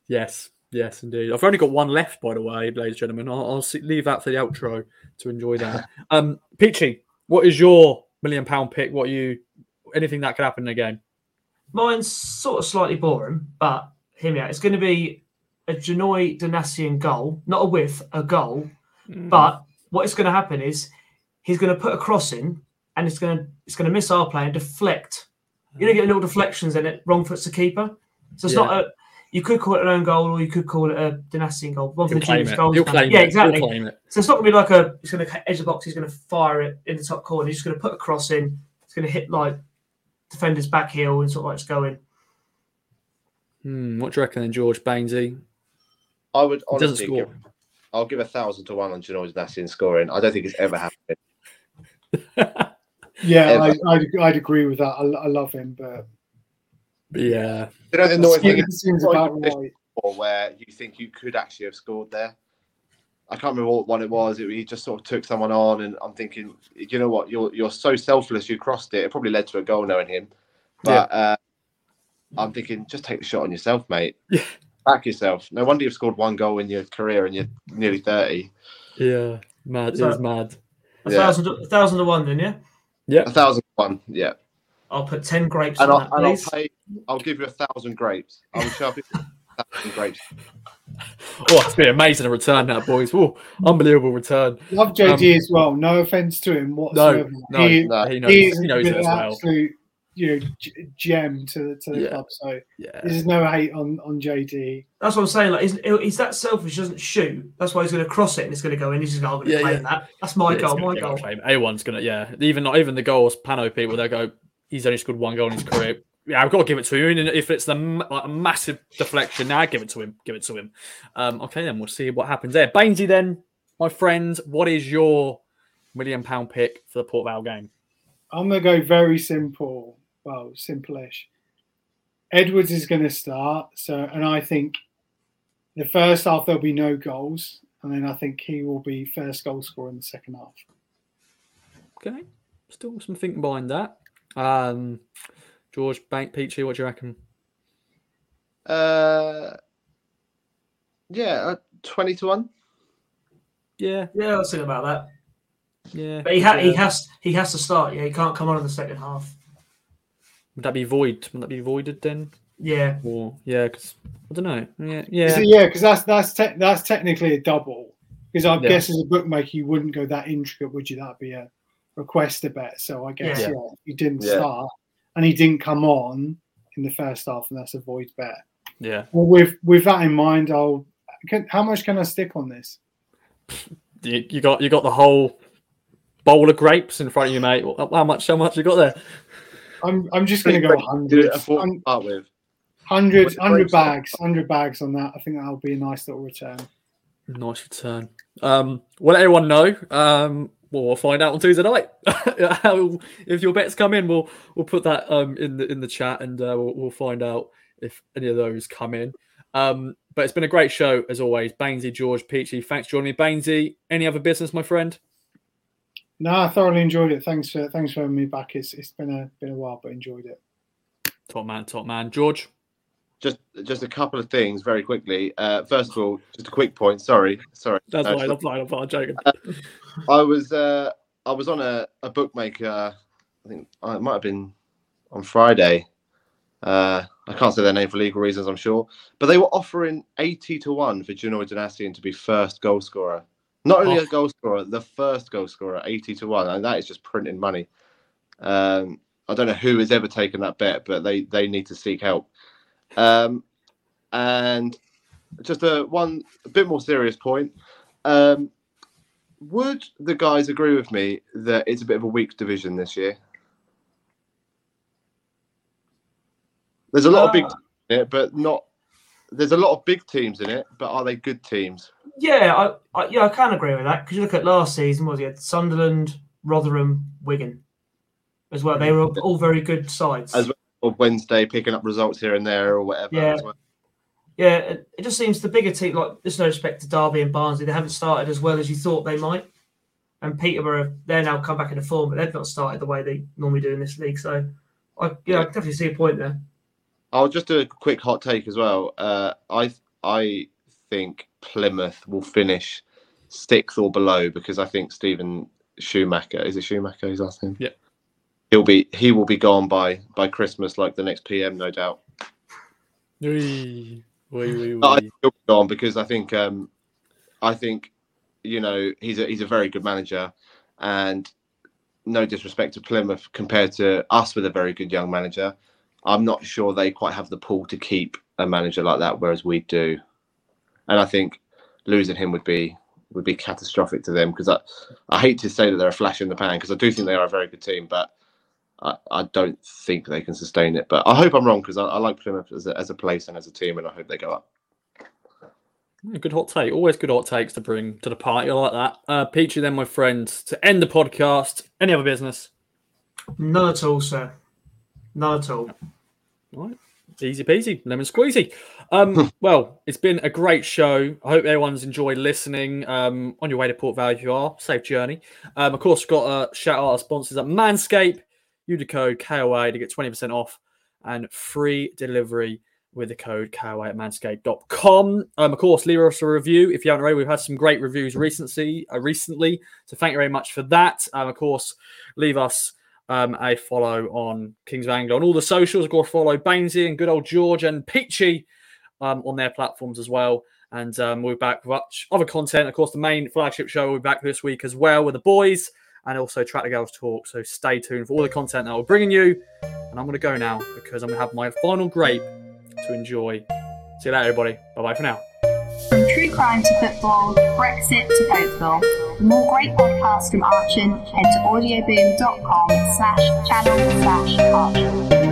Yes, yes, indeed. I've only got one left, by the way, ladies and gentlemen. I'll, I'll see, leave that for the outro to enjoy that. um, Peachy, what is your million pound pick? What you anything that could happen in a game? Mine's sort of slightly boring, but hear me out. It's going to be a Janoi Donacien goal, not a whiff, a goal. Mm. But what is going to happen is he's going to put a cross in, and it's going to it's going to miss our play and deflect. You know, get little deflections in it. Wrong foot's the keeper. So it's yeah. not a. You could call it an own goal, or you could call it a Donacien goal. One He'll claim it. Goals He'll claim yeah, exactly. So it's not going to be like a. He's going to edge the box. He's going to fire it in the top corner. He's just going to put a cross in. It's going to hit like defender's back heel and sort of like it's going. Hmm, what do you reckon then, George Bainsy? I would honestly give, I'll give a thousand to one on Janoi Donacien scoring. I don't think it's ever happened. yeah, I, I'd, I'd, agree with that. I, I love him, but yeah, you know the annoying thing is about right. where you think you could actually have scored there. I can't remember what one it was. It, he just sort of took someone on, and I'm thinking, you know what? You're you're so selfless. You crossed it. It probably led to a goal, knowing him. But yeah. uh, I'm thinking, just take the shot on yourself, mate. Yeah. Back yourself. No wonder you've scored one goal in your career, and you're nearly thirty. Yeah, mad. So, it's mad. A yeah. thousand, a thousand to one, then, yeah. Yeah, a thousand to one. Yeah. I'll put ten grapes And, on I'll, that, and I'll pay. I'll give you a thousand grapes. I will sharp it a thousand grapes. Oh, it's been amazing a return now, boys. Oh, unbelievable return. Love JD um, as well. No offense to him whatsoever. no, he, no. He knows, he he knows been it as an well. absolute you know gem to the to the Yeah. club. So Yeah. this is no hate on on JD. That's what I'm saying. Like, he's, he's that selfish. He doesn't shoot. That's why he's going to cross it and it's going to go in. He's just going, going to Yeah, claim yeah. that. That's my Yeah, goal. My goal. A1's gonna, yeah. Even not even the goals, Pano people, they go, he's only scored one goal in his career. Yeah, I've got to give it to him. And if it's the like, a massive deflection, now give it to him. Give it to him. Um, okay, then we'll see what happens there. Bainsy, then, my friend, what is your million pound pick for the Port Vale game? I'm gonna go very simple. Well, simple-ish. Edwards is going to start. So, and I think the first half there'll be no goals, and then I think he will be first goal scorer in the second half. Okay, still some thinking behind that. Um, George Bank Peachy, what do you reckon? Uh, yeah, uh, twenty to one. Yeah, Yeah, I was thinking about that. yeah. But he, ha- he has he has to start. Yeah, he can't come on in the second half. Would that be void? Would that be voided then? Yeah, Or yeah, because I don't know. Yeah, yeah. it- Yeah, because that's that's te- that's technically a double. Because I Yeah. guess as a bookmaker, you wouldn't go that intricate, would you? That'd be a request a bet. So I guess Yeah. yeah, he didn't Yeah. start and he didn't come on in the first half, and that's a void bet. yeah. Well, with with that in mind, I'll. Can, how much can I stick on this? You, you got you got the whole bowl of grapes in front of you, mate. How much? How much you got there? I'm I'm just going to go Do it hundred, a four to with. hundred, hundred bags, hundred bags on that. I think that'll be a nice little return. Nice return. Um, we'll let everyone know. Um, well, we'll find out on Tuesday night. If your bets come in, we'll we'll put that um in the in the chat and uh, we'll, we'll find out if any of those come in. Um, but it's been a great show as always. Bainsy, George, Peachy, thanks for joining me. Bainsy, any other business, my friend? No, I thoroughly enjoyed it. Thanks for thanks for having me back. It's it's been a been a while, but enjoyed it. Top man, top man. George. Just just a couple of things very quickly. Uh, first of all, just a quick point. Sorry, sorry. That's Uh, fine. I'm fine. I'm fine. I'm joking. I was uh, I was on a, a bookmaker. I think uh, it might have been on Friday. Uh, I can't say their name for legal reasons, I'm sure, but they were offering eighty to one for Janoi Donacien to be first goal scorer. Not only Oh. a goal scorer, the first goal scorer, eighty to one, and that is just printing money. Um, I don't know who has ever taken that bet, but they they need to seek help. Um, and just a one a bit more serious point. Um, would the guys agree with me that it's a bit of a weak division this year? There's a lot of big Uh, in it, but not. There's a lot of big teams in it, but are they good teams? yeah, I, I yeah I can agree with that because you look at last season. Was it Sunderland, Rotherham, Wigan, as well? They were all very good sides. As Or Wednesday picking up results here and there or whatever. Yeah. as well. Yeah, it, it just seems the bigger team, like there's no respect to Derby and Barnsley, they haven't started as well as you thought they might. And Peterborough, they're now come back into form, but they've not started the way they normally do in this league. So, I, yeah, I definitely see a point there. I'll just do a quick hot take as well. Uh, I I think Plymouth will finish sixth or below because I think Steven Schumacher is it Schumacher his last name? Yeah. He'll be he will be gone by by Christmas like the next PM no doubt. Wee, wee, wee, I he'll be gone because I think um I think you know he's a he's a very good manager and no disrespect to Plymouth compared to us with a very good young manager. I'm not sure they quite have the pull to keep a manager like that, whereas we do. And I think losing him would be would be catastrophic to them because I, I hate to say that they're a flash in the pan because I do think they are a very good team, but I, I don't think they can sustain it. But I hope I'm wrong because I, I like Plymouth as a, as a place and as a team, and I hope they go up. Good hot take. Always good hot takes to bring to the party. I like that. Uh, Peachy, then, my friend, to end the podcast. Any other business? None at all, sir. None at all. All right. Easy peasy, lemon squeezy. Um, well, it's been a great show. I hope everyone's enjoyed listening. Um, on your way to Port Vale, if you are, safe journey. Um, of course, got a shout out our sponsors at Manscaped. Use the code KOA to get 20% off and free delivery with the code KOA at manscaped.com. Um, of course, leave us a review if you haven't already. We've had some great reviews recently, uh, recently. So thank you very much for that. Um, of course, leave us um, a follow on Kings of Anglia on all the socials. Go follow Bainsy and good old George and Peachy um, on their platforms as well. And um, we'll be back with much other content. Of course, the main flagship show will be back this week as well with the boys and also Tractor Girls Talk. So stay tuned for all the content that we're bringing you. And I'm going to go now because I'm going to have my final grape to enjoy. See you later, everybody. Bye bye for now. From true crime to football, Brexit to Cokeville. For more great podcasts from Archon, head to audioboom.com slash channel slash Archon.